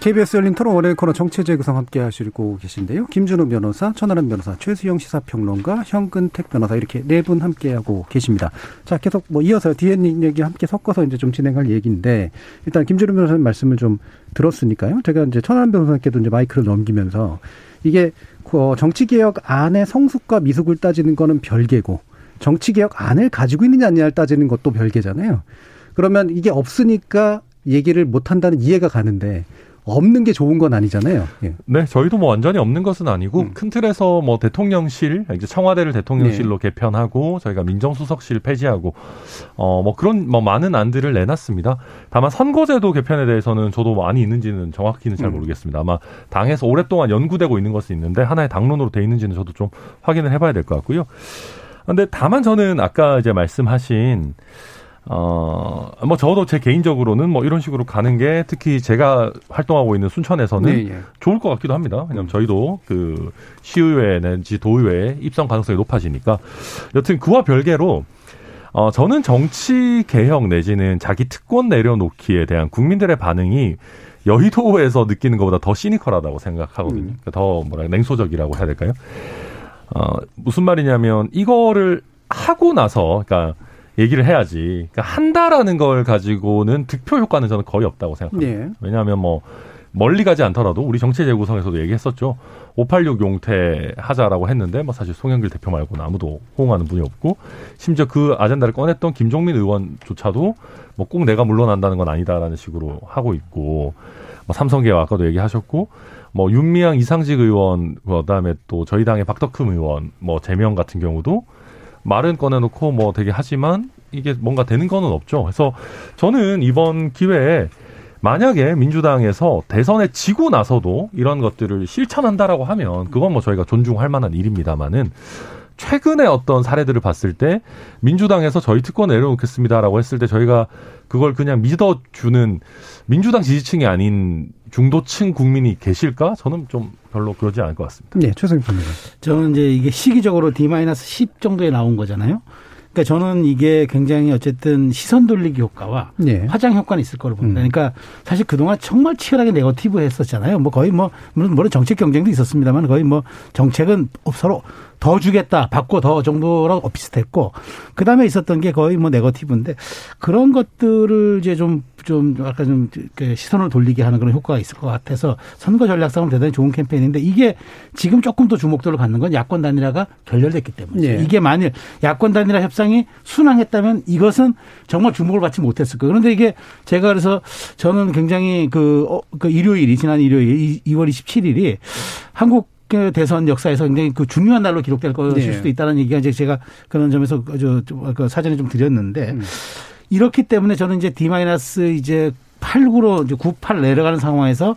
KBS 열린 토론 월요일 코너 정체재 구성 함께 하시고 계신데요. 김준호 변호사, 천하람 변호사, 최수영 시사평론가, 현근택 변호사 이렇게 네 분 함께 하고 계십니다. 자, 계속 뭐 이어서 뒤에 얘기 함께 섞어서 이제 좀 진행할 얘기인데 일단 김준호 변호사님 말씀을 좀 들었으니까요. 제가 이제 천하람 변호사께도 이제 마이크를 넘기면서 이게 그 정치 개혁 안에 성숙과 미숙을 따지는 거는 별개고 정치 개혁 안을 가지고 있느냐 아니냐를 따지는 것도 별개잖아요. 그러면 이게 없으니까 얘기를 못 한다는 이해가 가는데 없는 게 좋은 건 아니잖아요. 예. 네, 저희도 뭐 완전히 없는 것은 아니고 음. 큰 틀에서 뭐 대통령실 이제 청와대를 대통령실로 개편하고 저희가 민정수석실 폐지하고 어 뭐 그런 뭐 많은 안들을 내놨습니다. 다만 선거제도 개편에 대해서는 저도 많이 있는지는 정확히는 잘 음. 모르겠습니다. 아마 당에서 오랫동안 연구되고 있는 것은 있는데 하나의 당론으로 돼 있는지는 저도 좀 확인을 해봐야 될 것 같고요. 근데 다만 저는 아까 이제 말씀하신 어, 뭐 저도 제 개인적으로는 뭐 이런 식으로 가는 게 특히 제가 활동하고 있는 순천에서는 네, 예. 좋을 것 같기도 합니다. 왜냐하면 저희도 그 시의회 내지 도의회 입성 가능성이 높아지니까 여튼 그와 별개로 어, 저는 정치 개혁 내지는 자기 특권 내려놓기에 대한 국민들의 반응이 여의도에서 느끼는 것보다 더 시니컬하다고 생각하거든요. 음. 더 뭐라 냉소적이라고 해야 될까요? 어, 무슨 말이냐면 이거를 하고 나서 그러니까 얘기를 해야지. 그러니까 한다라는 걸 가지고는 득표 효과는 저는 거의 없다고 생각합니다. 예. 왜냐하면 뭐 멀리 가지 않더라도 우리 정치 재구성에서도 얘기했었죠. 586 용태 하자라고 했는데 뭐 사실 송영길 대표 말고는 아무도 호응하는 분이 없고 심지어 그 아젠다를 꺼냈던 김종민 의원조차도 뭐 꼭 내가 물러난다는 건 아니다라는 식으로 하고 있고 뭐 삼성계와 아까도 얘기하셨고 뭐 윤미향 이상직 의원 그다음에 또 저희 당의 박덕흠 의원 뭐 제명 같은 경우도 말은 꺼내놓고 뭐 되게 하지만 이게 뭔가 되는 거는 없죠. 그래서 저는 이번 기회에 만약에 민주당에서 대선에 지고 나서도 이런 것들을 실천한다라고 하면 그건 뭐 저희가 존중할 만한 일입니다만은 최근에 어떤 사례들을 봤을 때 민주당에서 저희 특권 내려놓겠습니다라고 했을 때 저희가 그걸 그냥 믿어주는 민주당 지지층이 아닌 중도층 국민이 계실까? 저는 좀 별로 그러지 않을 것 같습니다. 네, 최승희 변호사. 저는 이제 이게 시기적으로 D-10 정도에 나온 거잖아요. 그러니까 저는 이게 굉장히 어쨌든 시선 돌리기 효과와 네. 화장 효과는 있을 거로 봅니다. 음. 그러니까 사실 그동안 정말 치열하게 네거티브 했었잖아요. 뭐 거의 뭐 물론 물론 정책 경쟁도 있었습니다만 거의 뭐 정책은 서로 더 주겠다, 받고 더 정도로 비슷했고 그 다음에 있었던 게 거의 뭐 네거티브인데 그런 것들을 이제 좀 좀 아까 좀 시선을 돌리게 하는 그런 효과가 있을 것 같아서 선거 전략상으로 대단히 좋은 캠페인인데 이게 지금 조금 더 주목도를 갖는 건 야권 단일화가 결렬됐기 때문이죠. 예. 이게 만일 야권 단일화 협상이 순항했다면 이것은 정말 주목을 받지 못했을 거예요. 그런데 이게 제가 그래서 저는 굉장히 그, 어, 그 일요일이 지난 일요일 이- 2월 27일이 한국 그 대선 역사에서 굉장히 그 중요한 날로 기록될 것일 네. 수도 있다는 얘기가 이제 제가 그런 점에서 그 저, 저, 그 사전에 좀 드렸는데 음. 이렇기 때문에 저는 이제 D 마이너스 이제 8, 9로 이제 9, 8 내려가는 상황에서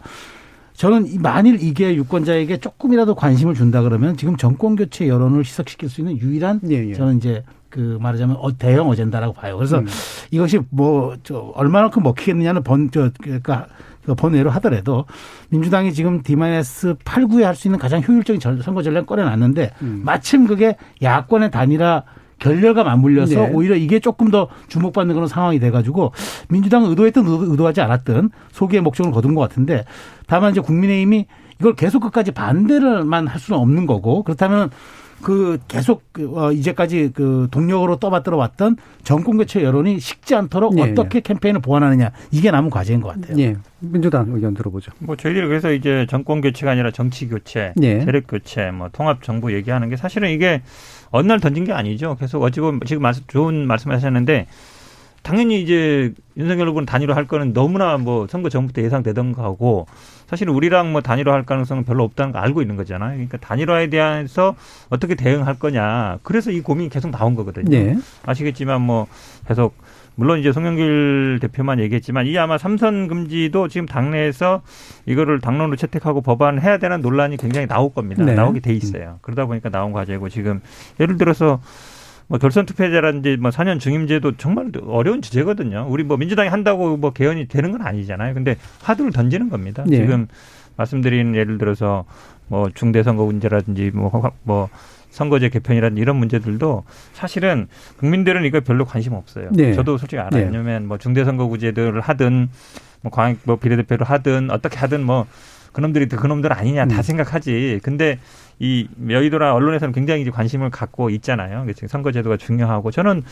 저는 이- 만일 이게 유권자에게 조금이라도 관심을 준다 그러면 지금 정권 교체 여론을 희석시킬 수 있는 유일한 예, 예. 저는 이제 그 말하자면 어, 대형 어젠다라고 봐요. 그래서 음. 이것이 뭐 저 얼마만큼 먹히겠느냐는 번저 그러니까 그 번외로 하더라도 민주당이 지금 D-8, 9에 할 수 있는 가장 효율적인 전- 선거 전략 꺼내놨는데 음. 마침 그게 야권의 단일화 결렬과 맞물려서 네. 오히려 이게 조금 더 주목받는 그런 상황이 돼가지고 민주당은 의도했든 의도- 의도하지 않았든 소기의 목적을 거둔 것 같은데 다만 이제 국민의힘이 이걸 계속 끝까지 반대를만 할 수는 없는 거고 그렇다면 그 계속 그, 어, 이제까지 그 동력으로 떠받들어 왔던 정권 교체 여론이 식지 않도록 예, 어떻게 캠페인을 보완하느냐 이게 남은 과제인 것 같아요. 예. 민주당 의견 들어보죠. 뭐 저희들이 그래서 이제 정권 교체가 아니라 정치 교체, 예. 세력 교체, 뭐 통합 정부 얘기하는 게 사실은 이게 어느 날 던진 게 아니죠. 계속 어찌고 지금 말씀, 좋은 말씀하셨는데 당연히 이제 윤석열 후보는 단일화 할 거는 너무나 뭐 선거 전부터 예상되던 거고 사실 우리랑 뭐 단일화 할 가능성은 별로 없다는 거 알고 있는 거잖아요. 그러니까 단일화에 대해서 어떻게 대응할 거냐. 그래서 이 고민이 계속 나온 거거든요. 네. 아시겠지만 뭐 계속 물론 이제 송영길 대표만 얘기했지만 이 아마 삼선 금지도 지금 당내에서 이거를 당론으로 채택하고 법안을 해야 되는 논란이 굉장히 나올 겁니다. 네. 나오게 돼 있어요. 그러다 보니까 나온 과제고 지금 예를 들어서 뭐 결선 투표제라든지 뭐 4년 중임제도 정말 어려운 주제거든요. 우리 뭐 민주당이 한다고 뭐 개헌이 되는 건 아니잖아요. 근데 화두를 던지는 겁니다. 네. 지금 말씀드린 예를 들어서 뭐 중대선거 문제라든지 뭐, 허- 뭐 선거제 개편이라든지 이런 문제들도 사실은 국민들은 이거 별로 관심 없어요. 네. 저도 솔직히 알아요. 네. 왜냐하면 뭐 중대선거구제들을 하든 뭐 광역 뭐 비례대표를 하든 어떻게 하든 뭐 그놈들이 그 그놈들 아니냐 다 음. 생각하지. 근데 이 여의도나 언론에서는 굉장히 이제 관심을 갖고 있잖아요. 그래서 선거제도가 중요하고 저는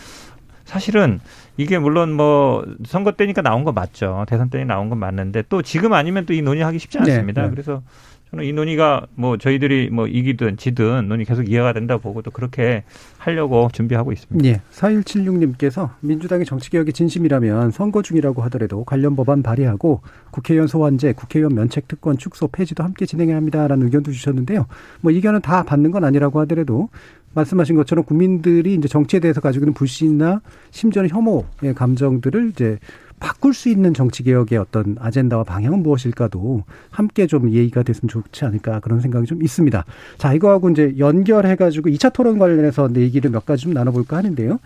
사실은 이게 물론 뭐 선거 때니까 나온 거 맞죠. 대선 때니 나온 건 맞는데 또 지금 아니면 또 이 논의하기 쉽지 네, 않습니다. 네. 그래서 저는 이 논의가 뭐 저희들이 뭐 이기든 지든 논의 계속 이해가 된다 보고 또 그렇게 하려고 준비하고 있습니다. 예. 4176님께서 민주당의 정치개혁이 진심이라면 선거 중이라고 하더라도 관련 법안 발의하고 국회의원 소환제, 국회의원 면책 특권 축소 폐지도 함께 진행해야 합니다라는 의견도 주셨는데요. 뭐 의견은 다 받는 건 아니라고 하더라도 말씀하신 것처럼 국민들이 이제 정치에 대해서 가지고 있는 불신이나 심지어는 혐오의 감정들을 이제 바꿀 수 있는 정치 개혁의 어떤 아젠다와 방향은 무엇일까도 함께 좀 얘기가 됐으면 좋지 않을까 그런 생각이 좀 있습니다. 자, 이거하고 이제 연결해 가지고 2차 토론 관련해서 얘기를 몇 가지 좀 나눠 볼까 하는데요.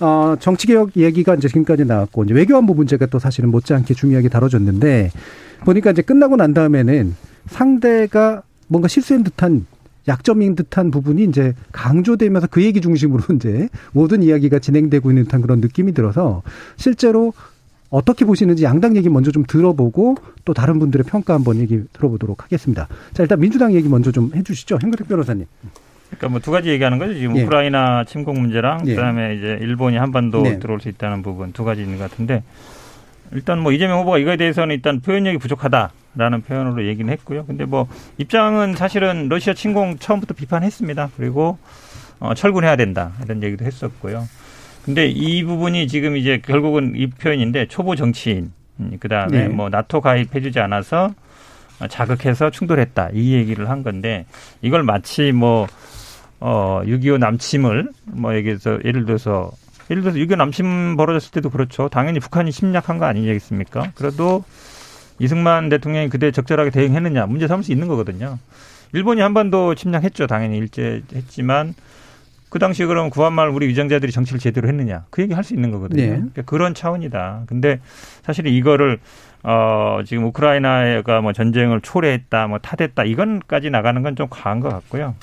어, 정치 개혁 얘기가 이제 지금까지 나왔고 이제 외교안보 문제가 또 사실은 못지않게 중요하게 다뤄졌는데 보니까 이제 끝나고 난 다음에는 상대가 뭔가 실수한 듯한 약점인 듯한 부분이 이제 강조되면서 그 얘기 중심으로 이제 모든 이야기가 진행되고 있는 듯한 그런 느낌이 들어서 실제로 어떻게 보시는지 양당 얘기 먼저 좀 들어보고 또 다른 분들의 평가 한번 얘기 들어보도록 하겠습니다. 자, 일단 민주당 얘기 먼저 좀 해주시죠. hen그택 변호사님. 그러니까 뭐 두 가지 얘기하는 거죠. 지금 예. 우크라이나 침공 문제랑 예. 그다음에 이제 일본이 한반도 네. 들어올 수 있다는 부분 두 가지 있는 것 같은데 일단 뭐 이재명 후보가 이거에 대해서는 일단 표현력이 부족하다라는 표현으로 얘기는 했고요. 근데 뭐 입장은 사실은 러시아 침공 처음부터 비판했습니다. 그리고 어, 철군해야 된다 이런 얘기도 했었고요. 근데 이 부분이 지금 이제 결국은 이 표현인데 초보 정치인 음, 그다음에 네. 뭐 나토 가입해 주지 않아서 자극해서 충돌했다 이 얘기를 한 건데 이걸 마치 뭐 어, 6.25 남침을, 뭐, 얘기해서, 예를 들어서, 예를 들어서 6.25 남침 벌어졌을 때도 그렇죠. 당연히 북한이 침략한 거 아니겠습니까? 그래도 이승만 대통령이 그때 적절하게 대응했느냐, 문제 삼을 수 있는 거거든요. 일본이 한반도 침략했죠. 당연히 일제 했지만, 그 당시 그럼 구한말 우리 위정자들이 정치를 제대로 했느냐. 그 얘기 할 수 있는 거거든요. 네. 그러니까 그런 차원이다. 근데 사실 이거를, 어, 지금 우크라이나가 뭐 전쟁을 초래했다, 뭐 타됐다, 이건까지 나가는 건 좀 과한 것 같고요.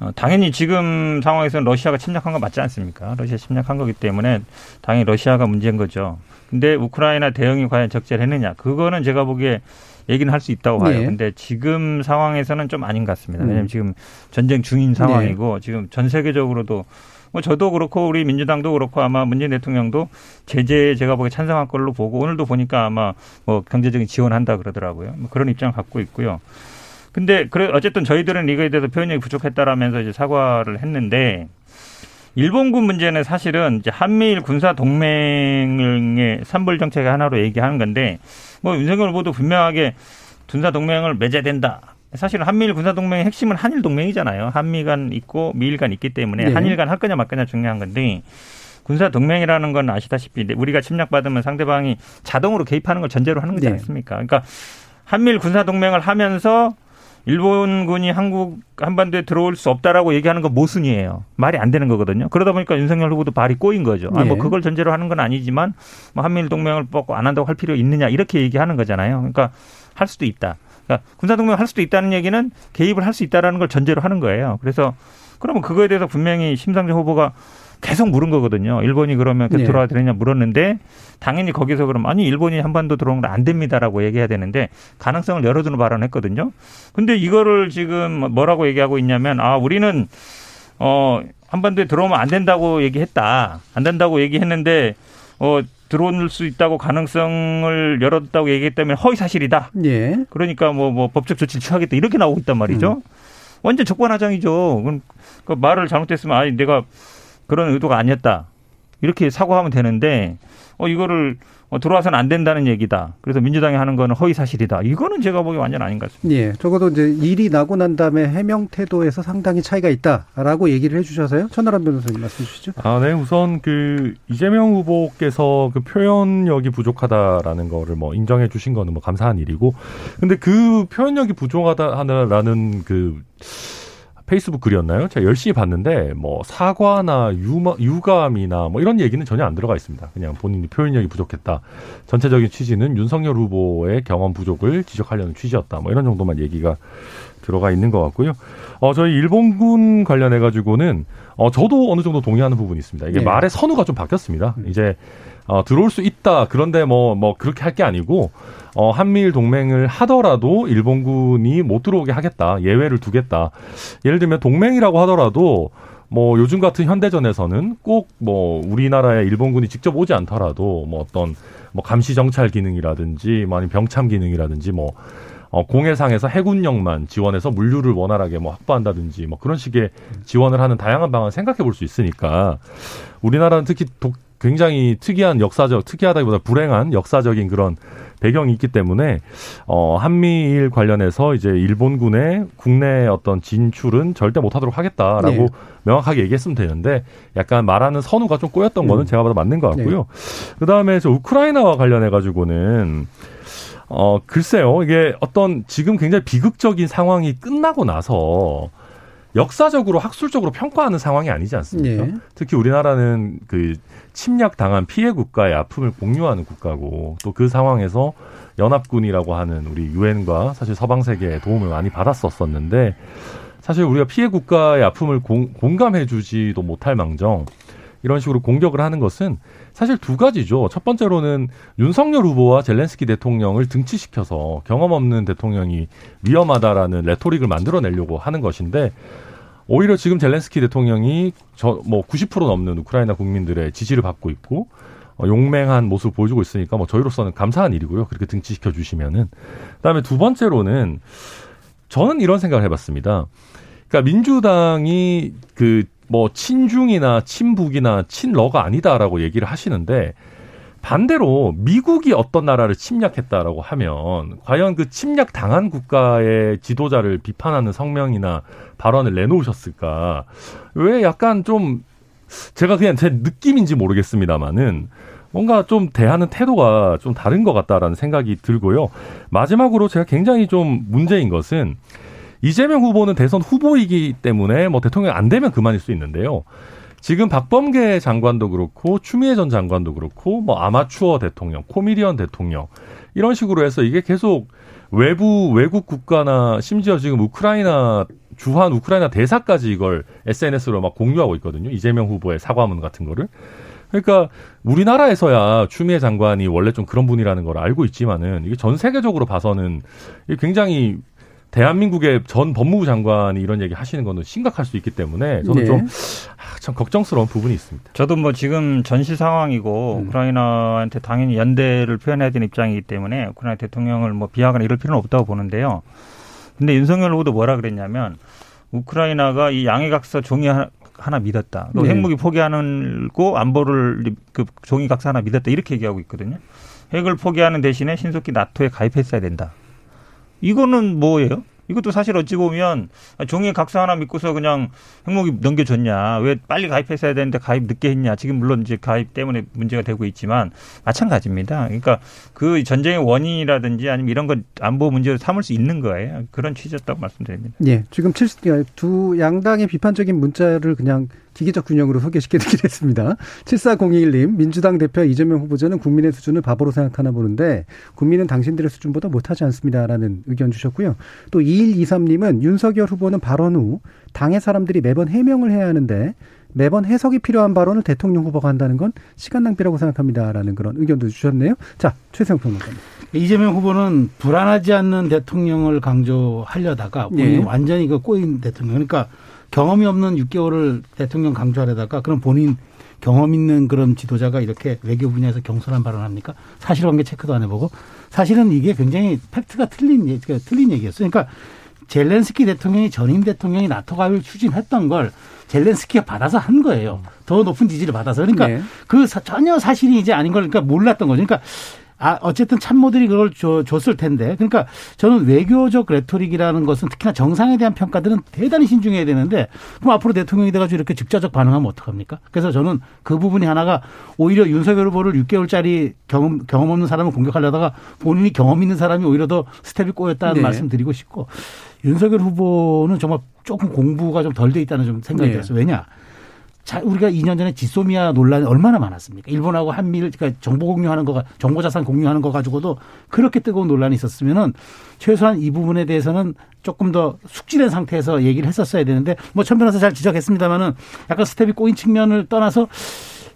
어, 당연히 지금 상황에서는 러시아가 침략한 거 맞지 않습니까? 러시아 침략한 거기 때문에 당연히 러시아가 문제인 거죠. 근데 우크라이나 대응이 과연 적절했느냐? 그거는 제가 보기에 얘기는 할 수 있다고 봐요. 네. 근데 지금 상황에서는 좀 아닌 것 같습니다. 음. 왜냐하면 지금 전쟁 중인 상황이고 지금 전 세계적으로도 뭐 저도 그렇고 우리 민주당도 그렇고 아마 문재인 대통령도 제재 제가 보기에 찬성한 걸로 보고 오늘도 보니까 아마 뭐 경제적인 지원한다 그러더라고요. 뭐 그런 입장을 갖고 있고요. 근데 그래 어쨌든 저희들은 이거에 대해서 표현력이 부족했다라면서 이제 사과를 했는데 일본군 문제는 사실은 이제 한미일 군사 동맹의 삼불 정책의 하나로 얘기하는 건데 뭐 윤석열 후보도 분명하게 군사 동맹을 맺어야 된다. 사실 한미일 군사 동맹의 핵심은 한일 동맹이잖아요. 한미 간 있고 미일 간 있기 때문에 네. 한일 간 할 거냐 말 거냐 중요한 건데 군사 동맹이라는 건 아시다시피 우리가 침략받으면 상대방이 자동으로 개입하는 걸 전제로 하는 거지 네. 않습니까? 그러니까 한미일 군사 동맹을 하면서 일본군이 한국 한반도에 들어올 수 없다라고 얘기하는 건 모순이에요. 말이 안 되는 거거든요. 그러다 보니까 윤석열 후보도 발이 꼬인 거죠. 아, 뭐 네. 그걸 전제로 하는 건 아니지만 뭐 한미일 동맹을 뽑고 안 한다고 할 필요 있느냐 이렇게 얘기하는 거잖아요. 그러니까 할 수도 있다. 그러니까 군사 동맹 할 수도 있다는 얘기는 개입을 할 수 있다라는 걸 전제로 하는 거예요. 그래서 그러면 그거에 대해서 분명히 심상정 후보가 계속 물은 거거든요. 일본이 그러면 네. 들어와 되느냐 물었는데 당연히 거기서 그럼 아니 일본이 한반도 들어오는 건안 됩니다라고 얘기해야 되는데 가능성을 열어두는 발언했거든요. 근데 이거를 지금 뭐라고 얘기하고 있냐면 아 우리는 어 한반도에 들어오면 안 된다고 얘기했다. 안 된다고 얘기했는데 어 들어올 수 있다고 가능성을 열었다고 얘기했다면 허위 사실이다. 예. 그러니까 뭐, 뭐 법적 조치를 취하겠다 이렇게 나오고 있단 말이죠. 음. 완전 적반하장이죠. 그럼 그 말을 잘못했으면 아니 내가 그런 의도가 아니었다 이렇게 사과하면 되는데 어 이거를 어, 들어와서는 안 된다는 얘기다. 그래서 민주당이 하는 거는 허위 사실이다. 이거는 제가 보기 완전 아닌 것 같습니다. 예. 적어도 이제 일이 나고 난 다음에 해명 태도에서 상당히 차이가 있다라고 얘기를 해주셔서요. 천하람 변호사님 말씀 주시죠. 아, 네. 우선 그 이재명 후보께서 그 표현력이 부족하다라는 거를 뭐 인정해 주신 거는 뭐 감사한 일이고. 근데 그 표현력이 부족하다라는 그 페이스북 글이었나요? 제가 열심히 봤는데 뭐 사과나 유마, 유감이나 뭐 이런 얘기는 전혀 안 들어가 있습니다. 그냥 본인이 표현력이 부족했다. 전체적인 취지는 윤석열 후보의 경험 부족을 지적하려는 취지였다. 뭐 이런 정도만 얘기가 들어가 있는 것 같고요. 어, 저희 일본군 관련해 가지고는 어, 저도 어느 정도 동의하는 부분이 있습니다. 이게 네. 말의 선우가 좀 바뀌었습니다. 이제 어, 들어올 수 있다. 그런데 뭐, 뭐, 그렇게 할 게 아니고, 어, 한미일 동맹을 하더라도 일본군이 못 들어오게 하겠다. 예외를 두겠다. 예를 들면 동맹이라고 하더라도, 뭐, 요즘 같은 현대전에서는 꼭 뭐, 우리나라에 일본군이 직접 오지 않더라도, 뭐, 어떤, 뭐, 감시정찰 기능이라든지, 뭐, 아니면 병참 기능이라든지, 뭐, 어, 공해상에서 해군력만 지원해서 물류를 원활하게 뭐 확보한다든지 뭐 그런 식의 지원을 하는 다양한 방안을 생각해 볼 수 있으니까 우리나라는 특히 독, 굉장히 특이한 역사적 특이하다기보다 불행한 역사적인 그런 배경이 있기 때문에 어 한미일 관련해서 이제 일본군의 국내 어떤 진출은 절대 못하도록 하겠다라고 네. 명확하게 얘기했으면 되는데 약간 말하는 선우가 좀 꼬였던 거는 음. 제가 봐도 맞는 것 같고요. 네. 그 다음에 저 우크라이나와 관련해 가지고는 어 글쎄요 이게 어떤 지금 굉장히 비극적인 상황이 끝나고 나서 역사적으로 학술적으로 평가하는 상황이 아니지 않습니까? 네. 특히 우리나라는 그 침략 당한 피해 국가의 아픔을 공유하는 국가고 또 그 상황에서 연합군이라고 하는 우리 유엔과 사실 서방 세계의 도움을 많이 받았었었는데 사실 우리가 피해 국가의 아픔을 공, 공감해주지도 못할 망정 이런 식으로 공격을 하는 것은 사실 두 가지죠. 첫 번째로는 윤석열 후보와 젤렌스키 대통령을 등치시켜서 경험 없는 대통령이 위험하다라는 레토릭을 만들어내려고 하는 것인데 오히려 지금 젤렌스키 대통령이 저 뭐 90% 넘는 우크라이나 국민들의 지지를 받고 있고 어, 용맹한 모습을 보여주고 있으니까 뭐 저희로서는 감사한 일이고요. 그렇게 등치시켜 주시면은 그다음에 두 번째로는 저는 이런 생각을 해봤습니다. 그러니까 민주당이 그 뭐 친중이나 친북이나 친러가 아니다라고 얘기를 하시는데 반대로 미국이 어떤 나라를 침략했다라고 하면 과연 그 침략 당한 국가의 지도자를 비판하는 성명이나 발언을 내놓으셨을까? 왜 약간 좀 제가 그냥 제 느낌인지 모르겠습니다만은 뭔가 좀 대하는 태도가 좀 다른 것 같다라는 생각이 들고요. 마지막으로 제가 굉장히 좀 문제인 것은 이재명 후보는 대선 후보이기 때문에 뭐 대통령 안 되면 그만일 수 있는데요. 지금 박범계 장관도 그렇고 추미애 전 장관도 그렇고 뭐 아마추어 대통령, 코미디언 대통령 이런 식으로 해서 이게 계속 외부 외국 국가나 심지어 지금 우크라이나 주한 우크라이나 대사까지 이걸 SNS로 막 공유하고 있거든요. 이재명 후보의 사과문 같은 거를. 그러니까 우리나라에서야 추미애 장관이 원래 좀 그런 분이라는 걸 알고 있지만은 이게 전 세계적으로 봐서는 굉장히 대한민국의 전 법무부 장관이 이런 얘기 하시는 거는 심각할 수 있기 때문에 저는 네. 좀 아, 참 걱정스러운 부분이 있습니다. 저도 뭐 지금 전시 상황이고 음. 우크라이나한테 당연히 연대를 표현해야 되는 입장이기 때문에 우크라이나 대통령을 뭐 비하거나 이럴 필요는 없다고 보는데요. 근데 윤석열 후보도 뭐라 그랬냐면 우크라이나가 이 양해각서 종이 하나, 믿었다. 또 네. 핵무기 포기하는고 안보를 그 종이 각서 하나 믿었다. 이렇게 얘기하고 있거든요. 핵을 포기하는 대신에 신속히 나토에 가입했어야 된다. 이거는 뭐예요? 이것도 사실 어찌 보면 종이 각서 하나 믿고서 그냥 핵무기 넘겨줬냐. 왜 빨리 가입했어야 되는데 가입 늦게 했냐. 지금 물론 이제 가입 때문에 문제가 되고 있지만 마찬가지입니다. 그러니까 그 전쟁의 원인이라든지 아니면 이런 건 안보 문제로 삼을 수 있는 거예요. 그런 취지였다고 말씀드립니다. 예, 지금 칠- 두 양당의 비판적인 문자를 그냥 기계적 균형으로 소개시켜드리긴 했습니다. 7401님, 민주당 대표 이재명 후보자는 국민의 수준을 바보로 생각하나 보는데 국민은 당신들의 수준보다 못하지 않습니다라는 의견 주셨고요. 또 2123님은 윤석열 후보는 발언 후 당의 사람들이 매번 해명을 해야 하는데 매번 해석이 필요한 발언을 대통령 후보가 한다는 건 시간 낭비라고 생각합니다라는 그런 의견도 주셨네요. 자, 최세영 평론가님. 이재명 후보는 불안하지 않는 대통령을 강조하려다가 예. 완전히 그 꼬인 대통령. 그러니까 경험이 없는 6개월을 대통령 강조하려다가 그럼 본인 경험 있는 그런 지도자가 이렇게 외교 분야에서 경솔한 발언을 합니까? 사실관계 체크도 안 해보고 사실은 이게 굉장히 팩트가 틀린 얘기가 틀린 얘기였어요. 그러니까 젤렌스키 대통령이 전임 대통령이 나토 가입을 추진했던 걸 젤렌스키가 받아서 한 거예요. 더 높은 지지를 받아서. 그러니까 네. 그 사- 전혀 사실이 이제 아닌 걸 그러니까 몰랐던 거죠. 그러니까 아, 어쨌든 참모들이 그걸 줘, 줬을 텐데. 그러니까 저는 외교적 레토릭이라는 것은 특히나 정상에 대한 평가들은 대단히 신중해야 되는데 그럼 앞으로 대통령이 돼가지고 이렇게 직접적 반응하면 어떡합니까? 그래서 저는 그 부분이 하나가 오히려 윤석열 후보를 6개월짜리 경험, 경험 없는 사람을 공격하려다가 본인이 경험 있는 사람이 오히려 더 스텝이 꼬였다는 네. 말씀 드리고 싶고 윤석열 후보는 정말 조금 공부가 좀 덜 돼 있다는 좀 생각이 네. 들었어요. 왜냐? 자, 우리가 2년 전에 지소미아 논란이 얼마나 많았습니까? 일본하고 한미를, 그러니까 정보 공유하는 거가, 정보 자산 공유하는 거 가지고도 그렇게 뜨거운 논란이 있었으면은 최소한 이 부분에 대해서는 조금 더 숙지된 상태에서 얘기를 했었어야 되는데 뭐천 변호사 잘 지적했습니다만은 약간 스텝이 꼬인 측면을 떠나서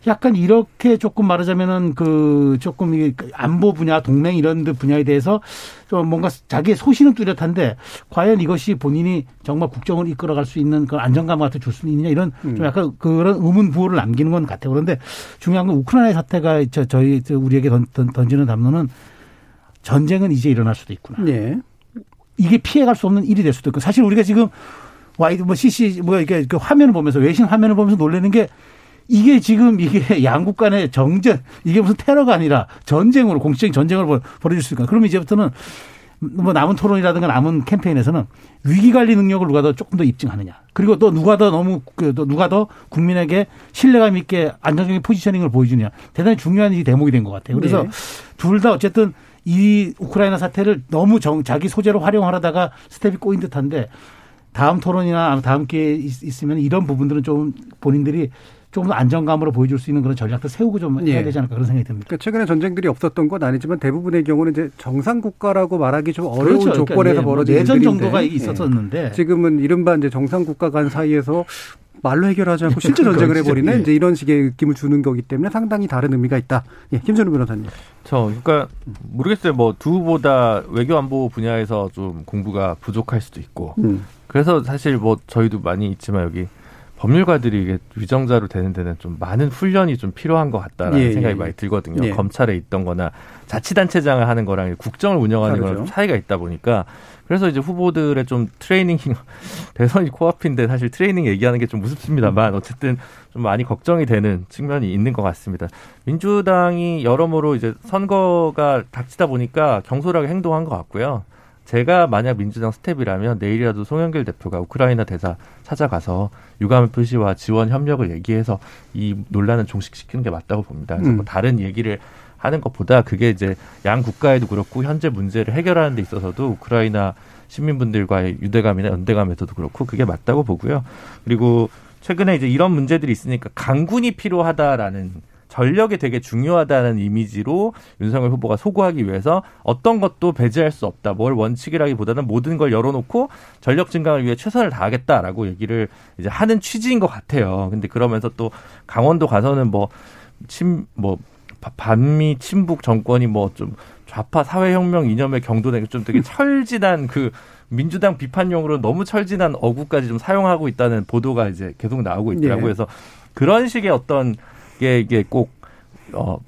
약간 이렇게 조금 말하자면은 그 조금 이 안보 분야, 동맹 이런 데 분야에 대해서 좀 뭔가 자기의 소신은 뚜렷한데 과연 이것이 본인이 정말 국정을 이끌어갈 수 있는 그런 안정감 같은 줄 수 있느냐 이런 좀 약간 그런 의문 부호를 남기는 건 같아요. 그런데 중요한 건 우크라이나 사태가 저 저희 저 우리에게 던, 던, 던지는 담론은 전쟁은 이제 일어날 수도 있구나. 예. 이게 피해갈 수 없는 일이 될 수도 있고 사실 우리가 지금 wide 뭐 CC 뭐 이게 그 화면을 보면서 외신 화면을 보면서 놀라는 게 이게 지금 이게 양국 간의 정전 이게 무슨 테러가 아니라 전쟁으로 공식적인 전쟁을 벌어질 수 있을까? 그러면 이제부터는 뭐 남은 토론이라든가 남은 캠페인에서는 위기 관리 능력을 누가 더 조금 더 입증하느냐. 그리고 또 누가 더 너무 그또 누가 더 국민에게 신뢰감 있게 안정적인 포지셔닝을 보여주냐. 대단히 중요한 이 대목이 된 것 같아요. 그래서 네. 둘다 어쨌든 이 우크라이나 사태를 너무 정, 자기 소재로 활용하려다가 스텝이 꼬인 듯한데 다음 토론이나 다음 기회에 있으면 이런 부분들은 좀 본인들이 조금 더 안정감으로 보여줄 수 있는 그런 전략도 세우고 좀 해야 예. 되지 않을까 그런 생각이 듭니다. 그러니까 최근에 전쟁들이 없었던 건 아니지만 대부분의 경우는 이제 정상 국가라고 말하기 좀 어려운 그렇죠. 그러니까 조건에서 그러니까 벌어진 예전 정도가 있었었는데 예. 지금은 이른바 이제 정상 국가 간 사이에서 말로 해결하지 않고 실제 전쟁을 해버리는 예. 이제 이런 식의 느낌을 주는 거기 때문에 상당히 다른 의미가 있다. 예, 김준우 변호사님. 저 그러니까 모르겠어요. 뭐 두 후보다 외교 안보 분야에서 좀 공부가 부족할 수도 있고. 음. 그래서 사실 뭐 저희도 많이 있지만 여기 법률가들이 이게 위정자로 되는 데는 좀 많은 훈련이 좀 필요한 것 같다라는 예, 생각이 예. 많이 들거든요. 예. 검찰에 있던 거나 자치단체장을 하는 거랑 국정을 운영하는 거랑 좀 차이가 있다 보니까 그래서 이제 후보들의 좀 트레이닝 대선이 코앞인데 사실 트레이닝 얘기하는 게 좀 무섭습니다만 어쨌든 좀 많이 걱정이 되는 측면이 있는 것 같습니다. 민주당이 여러모로 이제 선거가 닥치다 보니까 경솔하게 행동한 것 같고요. 제가 만약 민주당 스텝이라면 내일이라도 송영길 대표가 우크라이나 대사 찾아가서 유감 표시와 지원 협력을 얘기해서 이 논란을 종식시키는 게 맞다고 봅니다. 그래서 뭐 음. 뭐 다른 얘기를 하는 것보다 그게 이제 양 국가에도 그렇고 현재 문제를 해결하는 데 있어서도 우크라이나 시민분들과의 유대감이나 연대감에서도 그렇고 그게 맞다고 보고요. 그리고 최근에 이제 이런 문제들이 있으니까 강군이 필요하다라는 전력이 되게 중요하다는 이미지로 윤석열 후보가 소구하기 위해서 어떤 것도 배제할 수 없다. 뭘 원칙이라기보다는 모든 걸 열어놓고 전력 증강을 위해 최선을 다하겠다라고 얘기를 이제 하는 취지인 것 같아요. 근데 그러면서 또 강원도 가서는 뭐 침, 뭐, 반미 친북 정권이 뭐 좀 좌파 사회혁명 이념의 경도된 좀 되게 철진한 그 민주당 비판용으로 너무 철진한 어구까지 좀 사용하고 있다는 보도가 이제 계속 나오고 있더라고요. 예. 그래서 그런 식의 어떤 게 이게 꼭 어,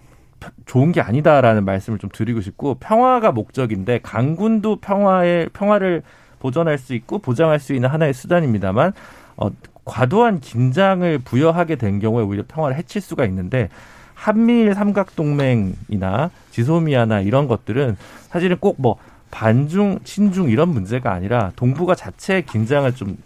좋은 게 아니다라는 말씀을 좀 드리고 싶고 평화가 목적인데 강군도 평화의 평화를 보존할 수 있고 보장할 수 있는 하나의 수단입니다만 어, 과도한 긴장을 부여하게 된 경우에 오히려 평화를 해칠 수가 있는데 한미일 삼각동맹이나 지소미아나 이런 것들은 사실은 꼭 뭐 반중, 친중 이런 문제가 아니라 동북아 자체의 긴장을 좀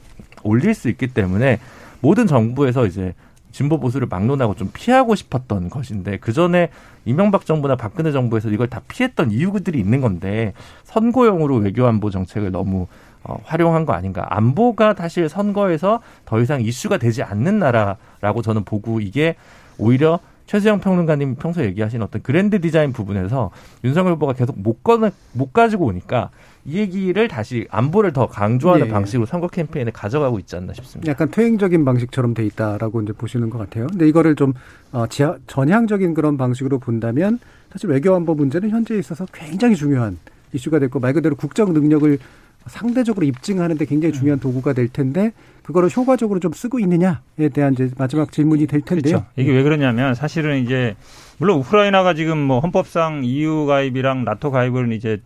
올릴 수 있기 때문에 모든 정부에서 이제 진보 보수를 막론하고 좀 피하고 싶었던 것인데 그 전에 이명박 정부나 박근혜 정부에서 이걸 다 피했던 이유들이 있는 건데 선거용으로 외교 안보 정책을 너무 어, 활용한 거 아닌가. 안보가 사실 선거에서 더 이상 이슈가 되지 않는 나라라고 저는 보고 이게 오히려 최수영 평론가님 평소에 얘기하신 어떤 그랜드 디자인 부분에서 윤석열 후보가 계속 못, 꺼, 못 가지고 오니까 이 얘기를 다시 안보를 더 강조하는 예. 방식으로 선거 캠페인에 가져가고 있지 않나 싶습니다. 약간 퇴행적인 방식처럼 돼 있다라고 이제 보시는 것 같아요. 근데 이거를 좀 어, 지하, 전향적인 그런 방식으로 본다면 사실 외교안보 문제는 현재에 있어서 굉장히 중요한 이슈가 됐고 말 그대로 국정 능력을 상대적으로 입증하는 데 굉장히 중요한 음. 도구가 될 텐데 그거를 효과적으로 좀 쓰고 있느냐에 대한 이제 마지막 질문이 될 텐데요. 그렇죠. 이게 왜 그러냐면 사실은 이제 물론 우크라이나가 지금 뭐 헌법상 EU 가입이랑 나토 가입을 이제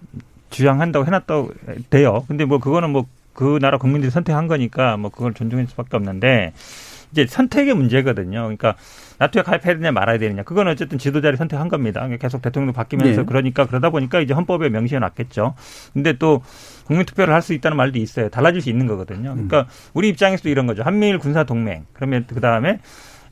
주장한다고 해놨다고 돼요. 근데 뭐 그거는 뭐 그 나라 국민들이 선택한 거니까 뭐 그걸 존중할 수밖에 없는데 이제 선택의 문제거든요. 그러니까 나토에 가입해야 되냐 말아야 되느냐. 그건 어쨌든 지도자를 선택한 겁니다. 그러니까 계속 대통령도 바뀌면서 네. 그러니까 그러다 보니까 이제 헌법에 명시해 놨겠죠. 근데 또 국민 투표를 할 수 있다는 말도 있어요. 달라질 수 있는 거거든요. 그러니까 우리 입장에서도 이런 거죠. 한미일 군사 동맹. 그러면 그 다음에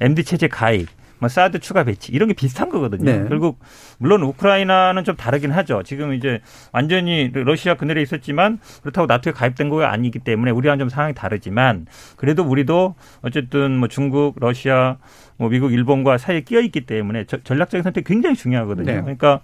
MD 체제 가입. 뭐 사드 추가 배치 이런 게 비슷한 거거든요. 네. 결국 물론 우크라이나는 좀 다르긴 하죠. 지금 이제 완전히 러시아 그늘에 있었지만 그렇다고 나토에 가입된 거가 아니기 때문에 우리와는 좀 상황이 다르지만 그래도 우리도 어쨌든 뭐 중국, 러시아, 뭐 미국, 일본과 사이에 끼어 있기 때문에 전략적인 선택이 굉장히 중요하거든요. 네. 그러니까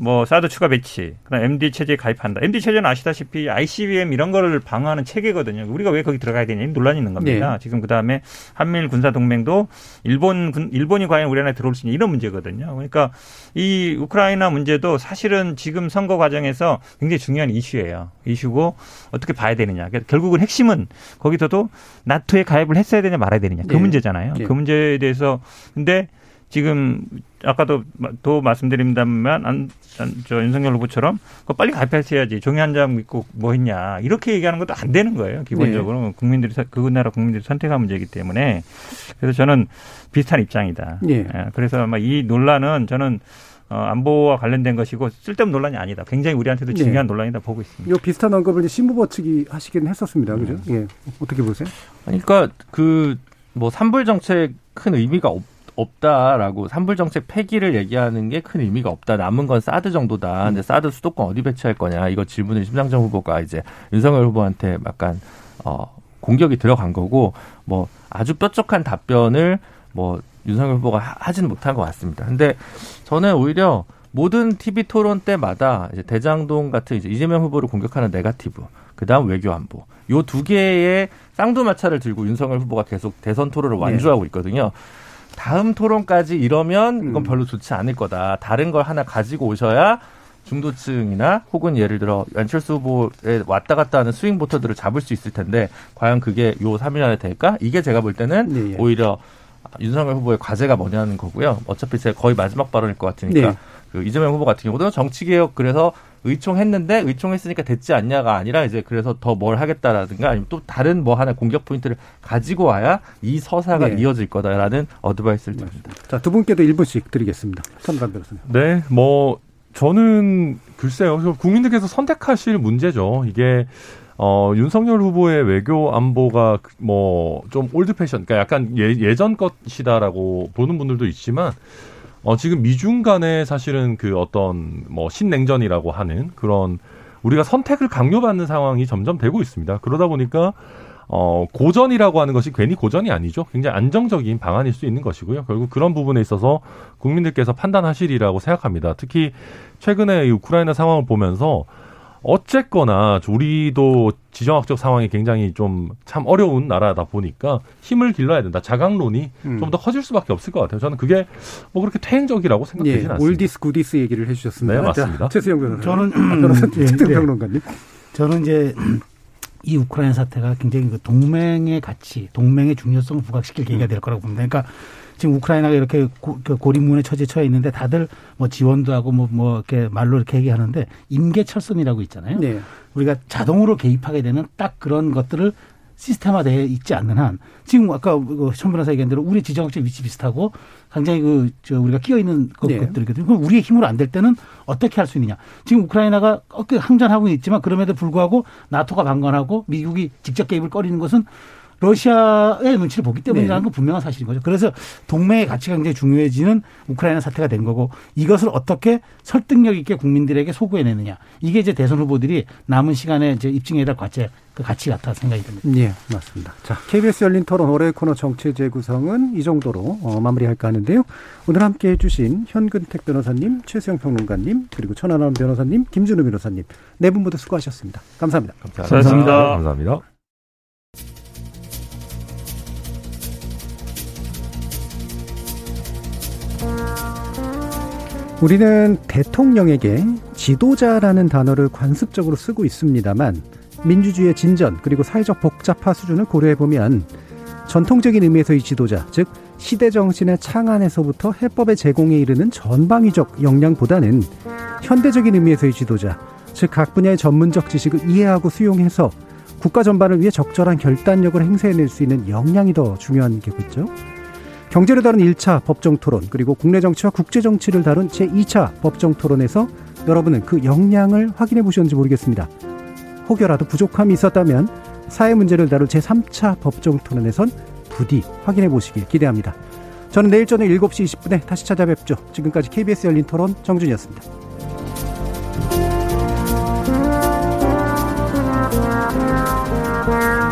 뭐 사드 추가 배치, 그다음 MD 체제에 가입한다. MD 체제는 아시다시피 ICBM 이런 거를 방어하는 체계거든요. 우리가 왜 거기 들어가야 되냐 논란이 있는 겁니다. 네. 지금 그다음에 한미일 군사 동맹도 일본 군 일본이 과연 우리나라에 들어올 수 있냐 이런 문제거든요. 그러니까 이 우크라이나 문제도 사실은 지금 선거 과정에서 굉장히 중요한 이슈예요. 이슈고 어떻게 봐야 되느냐. 그러니까 결국은 핵심은 거기서도 나토에 가입을 했어야 되냐 말아야 되느냐 그 네. 문제잖아요. 네. 그 문제에 대해서 근데 지금 아까도 또 말씀드립니다만 안, 안, 저 윤석열 후보처럼 그거 빨리 발표했어야지 종이 한 장 믿고 뭐 했냐 이렇게 얘기하는 것도 안 되는 거예요 기본적으로 네. 국민들이 그 나라 국민들이 선택한 문제이기 때문에 그래서 저는 비슷한 입장이다. 네. 그래서 아마 이 논란은 저는 어, 안보와 관련된 것이고 쓸데없는 논란이 아니다. 굉장히 우리한테도 중요한 네. 논란이다 보고 있습니다. 이 비슷한 언급을 이제 신부버 측이 하시긴 했었습니다. 그죠? 음. 예. 어떻게 보세요? 그러니까 그 뭐 산불 정책 큰 의미가 없 없다라고 산불 정책 폐기를 얘기하는 게 큰 의미가 없다. 남은 건 사드 정도다. 근데 사드 수도권 어디 배치할 거냐. 이거 질문을 심상정 후보가 이제 윤석열 후보한테 약간 어 공격이 들어간 거고 뭐 아주 뾰족한 답변을 뭐 윤석열 후보가 하지는 못한 것 같습니다. 근데 저는 오히려 모든 TV 토론 때마다 이제 대장동 같은 이제 이재명 후보를 공격하는 네가티브, 그 다음 외교 안보. 요 두 개의 쌍두마차를 들고 윤석열 후보가 계속 대선 토론을 네. 완주하고 있거든요. 다음 토론까지 이러면 이건 음. 별로 좋지 않을 거다. 다른 걸 하나 가지고 오셔야 중도층이나 혹은 예를 들어 안철수 후보에 왔다 갔다 하는 스윙 보터들을 잡을 수 있을 텐데 과연 그게 요 3일 안에 될까? 이게 제가 볼 때는 네, 예. 오히려 윤석열 후보의 과제가 뭐냐는 거고요. 어차피 제가 거의 마지막 발언일 것 같으니까 네. 그 이재명 후보 같은 경우도 정치개혁 그래서 의총했는데 의총했으니까 됐지 않냐가 아니라 이제 그래서 더 뭘 하겠다라든가 아니면 또 다른 뭐 하나 공격 포인트를 가지고 와야 이 서사가 네. 이어질 거다라는 advice를 드립니다. 자, 두 분께도 1분씩 드리겠습니다. 천만 변호사님. 네, 뭐 저는 글쎄요. 국민들께서 선택하실 문제죠. 이게 어, 윤석열 후보의 외교 안보가 뭐 좀 old fashion, 그러니까 약간 예, 예전 것이다라고 보는 분들도 있지만 어, 지금 미중 간에 사실은 그 어떤 뭐 신냉전이라고 하는 그런 우리가 선택을 강요받는 상황이 점점 되고 있습니다. 그러다 보니까 어, 고전이라고 하는 것이 괜히 고전이 아니죠. 굉장히 안정적인 방안일 수 있는 것이고요. 결국 그런 부분에 있어서 국민들께서 판단하시리라고 생각합니다. 특히 최근에 이 우크라이나 상황을 보면서 어쨌거나 우리도 지정학적 상황이 굉장히 좀 참 어려운 나라다 보니까 힘을 길러야 된다. 자강론이 음. 좀더 커질 수밖에 없을 것 같아요. 저는 그게 뭐 그렇게 퇴행적이라고 생각되지는 예, 않습니다. 올디스 구디스 얘기를 해주셨습니다. 네, 맞습니다. 최수영 변호사. 저는 예, 특별평론가님. 예. 저는 이제 이 우크라이나 사태가 굉장히 그 동맹의 가치, 동맹의 중요성을 부각시킬 계기가 될 거라고 봅니다. 그러니까 지금 우크라이나가 이렇게 고, 그 고립문에 처지에 처해 있는데 다들 뭐 지원도 하고 뭐, 뭐 이렇게 말로 이렇게 얘기하는데 임계철선이라고 있잖아요. 네. 우리가 자동으로 개입하게 되는 딱 그런 것들을 시스템화되어 있지 않는 한 지금 아까 그천 변호사 얘기한 대로 우리 지정학적 위치 비슷하고 굉장히 그 저 우리가 끼어 있는 네. 것들이거든요. 그럼 우리의 힘으로 안 될 때는 어떻게 할 수 있느냐? 지금 우크라이나가 어깨 항전하고 있지만 그럼에도 불구하고 나토가 방관하고 미국이 직접 개입을 꺼리는 것은 러시아의 눈치를 보기 때문이라는 네. 건 분명한 사실인 거죠. 그래서 동맹의 가치가 굉장히 중요해지는 우크라이나 사태가 된 거고 이것을 어떻게 설득력 있게 국민들에게 소구해내느냐. 이게 이제 대선 후보들이 남은 시간에 이제 입증해야 될 과제 그 가치 같다 생각이 듭니다. 예, 맞습니다. 자, KBS 열린 토론 올해 코너 정치 재구성은 이 정도로 어, 마무리할까 하는데요. 오늘 함께 해주신 현근택 변호사님, 최수영 평론가님, 그리고 천안함 변호사님, 김준우 변호사님 네 분 모두 수고하셨습니다. 감사합니다. 감사합니다. 감사합니다. 감사합니다. 우리는 대통령에게 지도자라는 단어를 관습적으로 쓰고 있습니다만 민주주의의 진전 그리고 사회적 복잡화 수준을 고려해 보면 전통적인 의미에서의 지도자, 즉 시대 정신의 창안에서부터 해법의 제공에 이르는 전방위적 역량보다는 현대적인 의미에서의 지도자, 즉 각 분야의 전문적 지식을 이해하고 수용해서 국가 전반을 위해 적절한 결단력을 행사해낼 수 있는 역량이 더 중요한 게겠죠. 경제를 다룬 1차 법정 토론, 그리고 국내 정치와 국제 정치를 다룬 제2차 법정 토론에서 여러분은 그 역량을 확인해 보셨는지 모르겠습니다. 혹여라도 부족함이 있었다면 사회 문제를 다룰 제3차 법정 토론에선 부디 확인해 보시길 기대합니다. 저는 내일 저녁 7시 20분에 다시 찾아뵙죠. 지금까지 KBS 열린 토론 정준이었습니다. Yeah.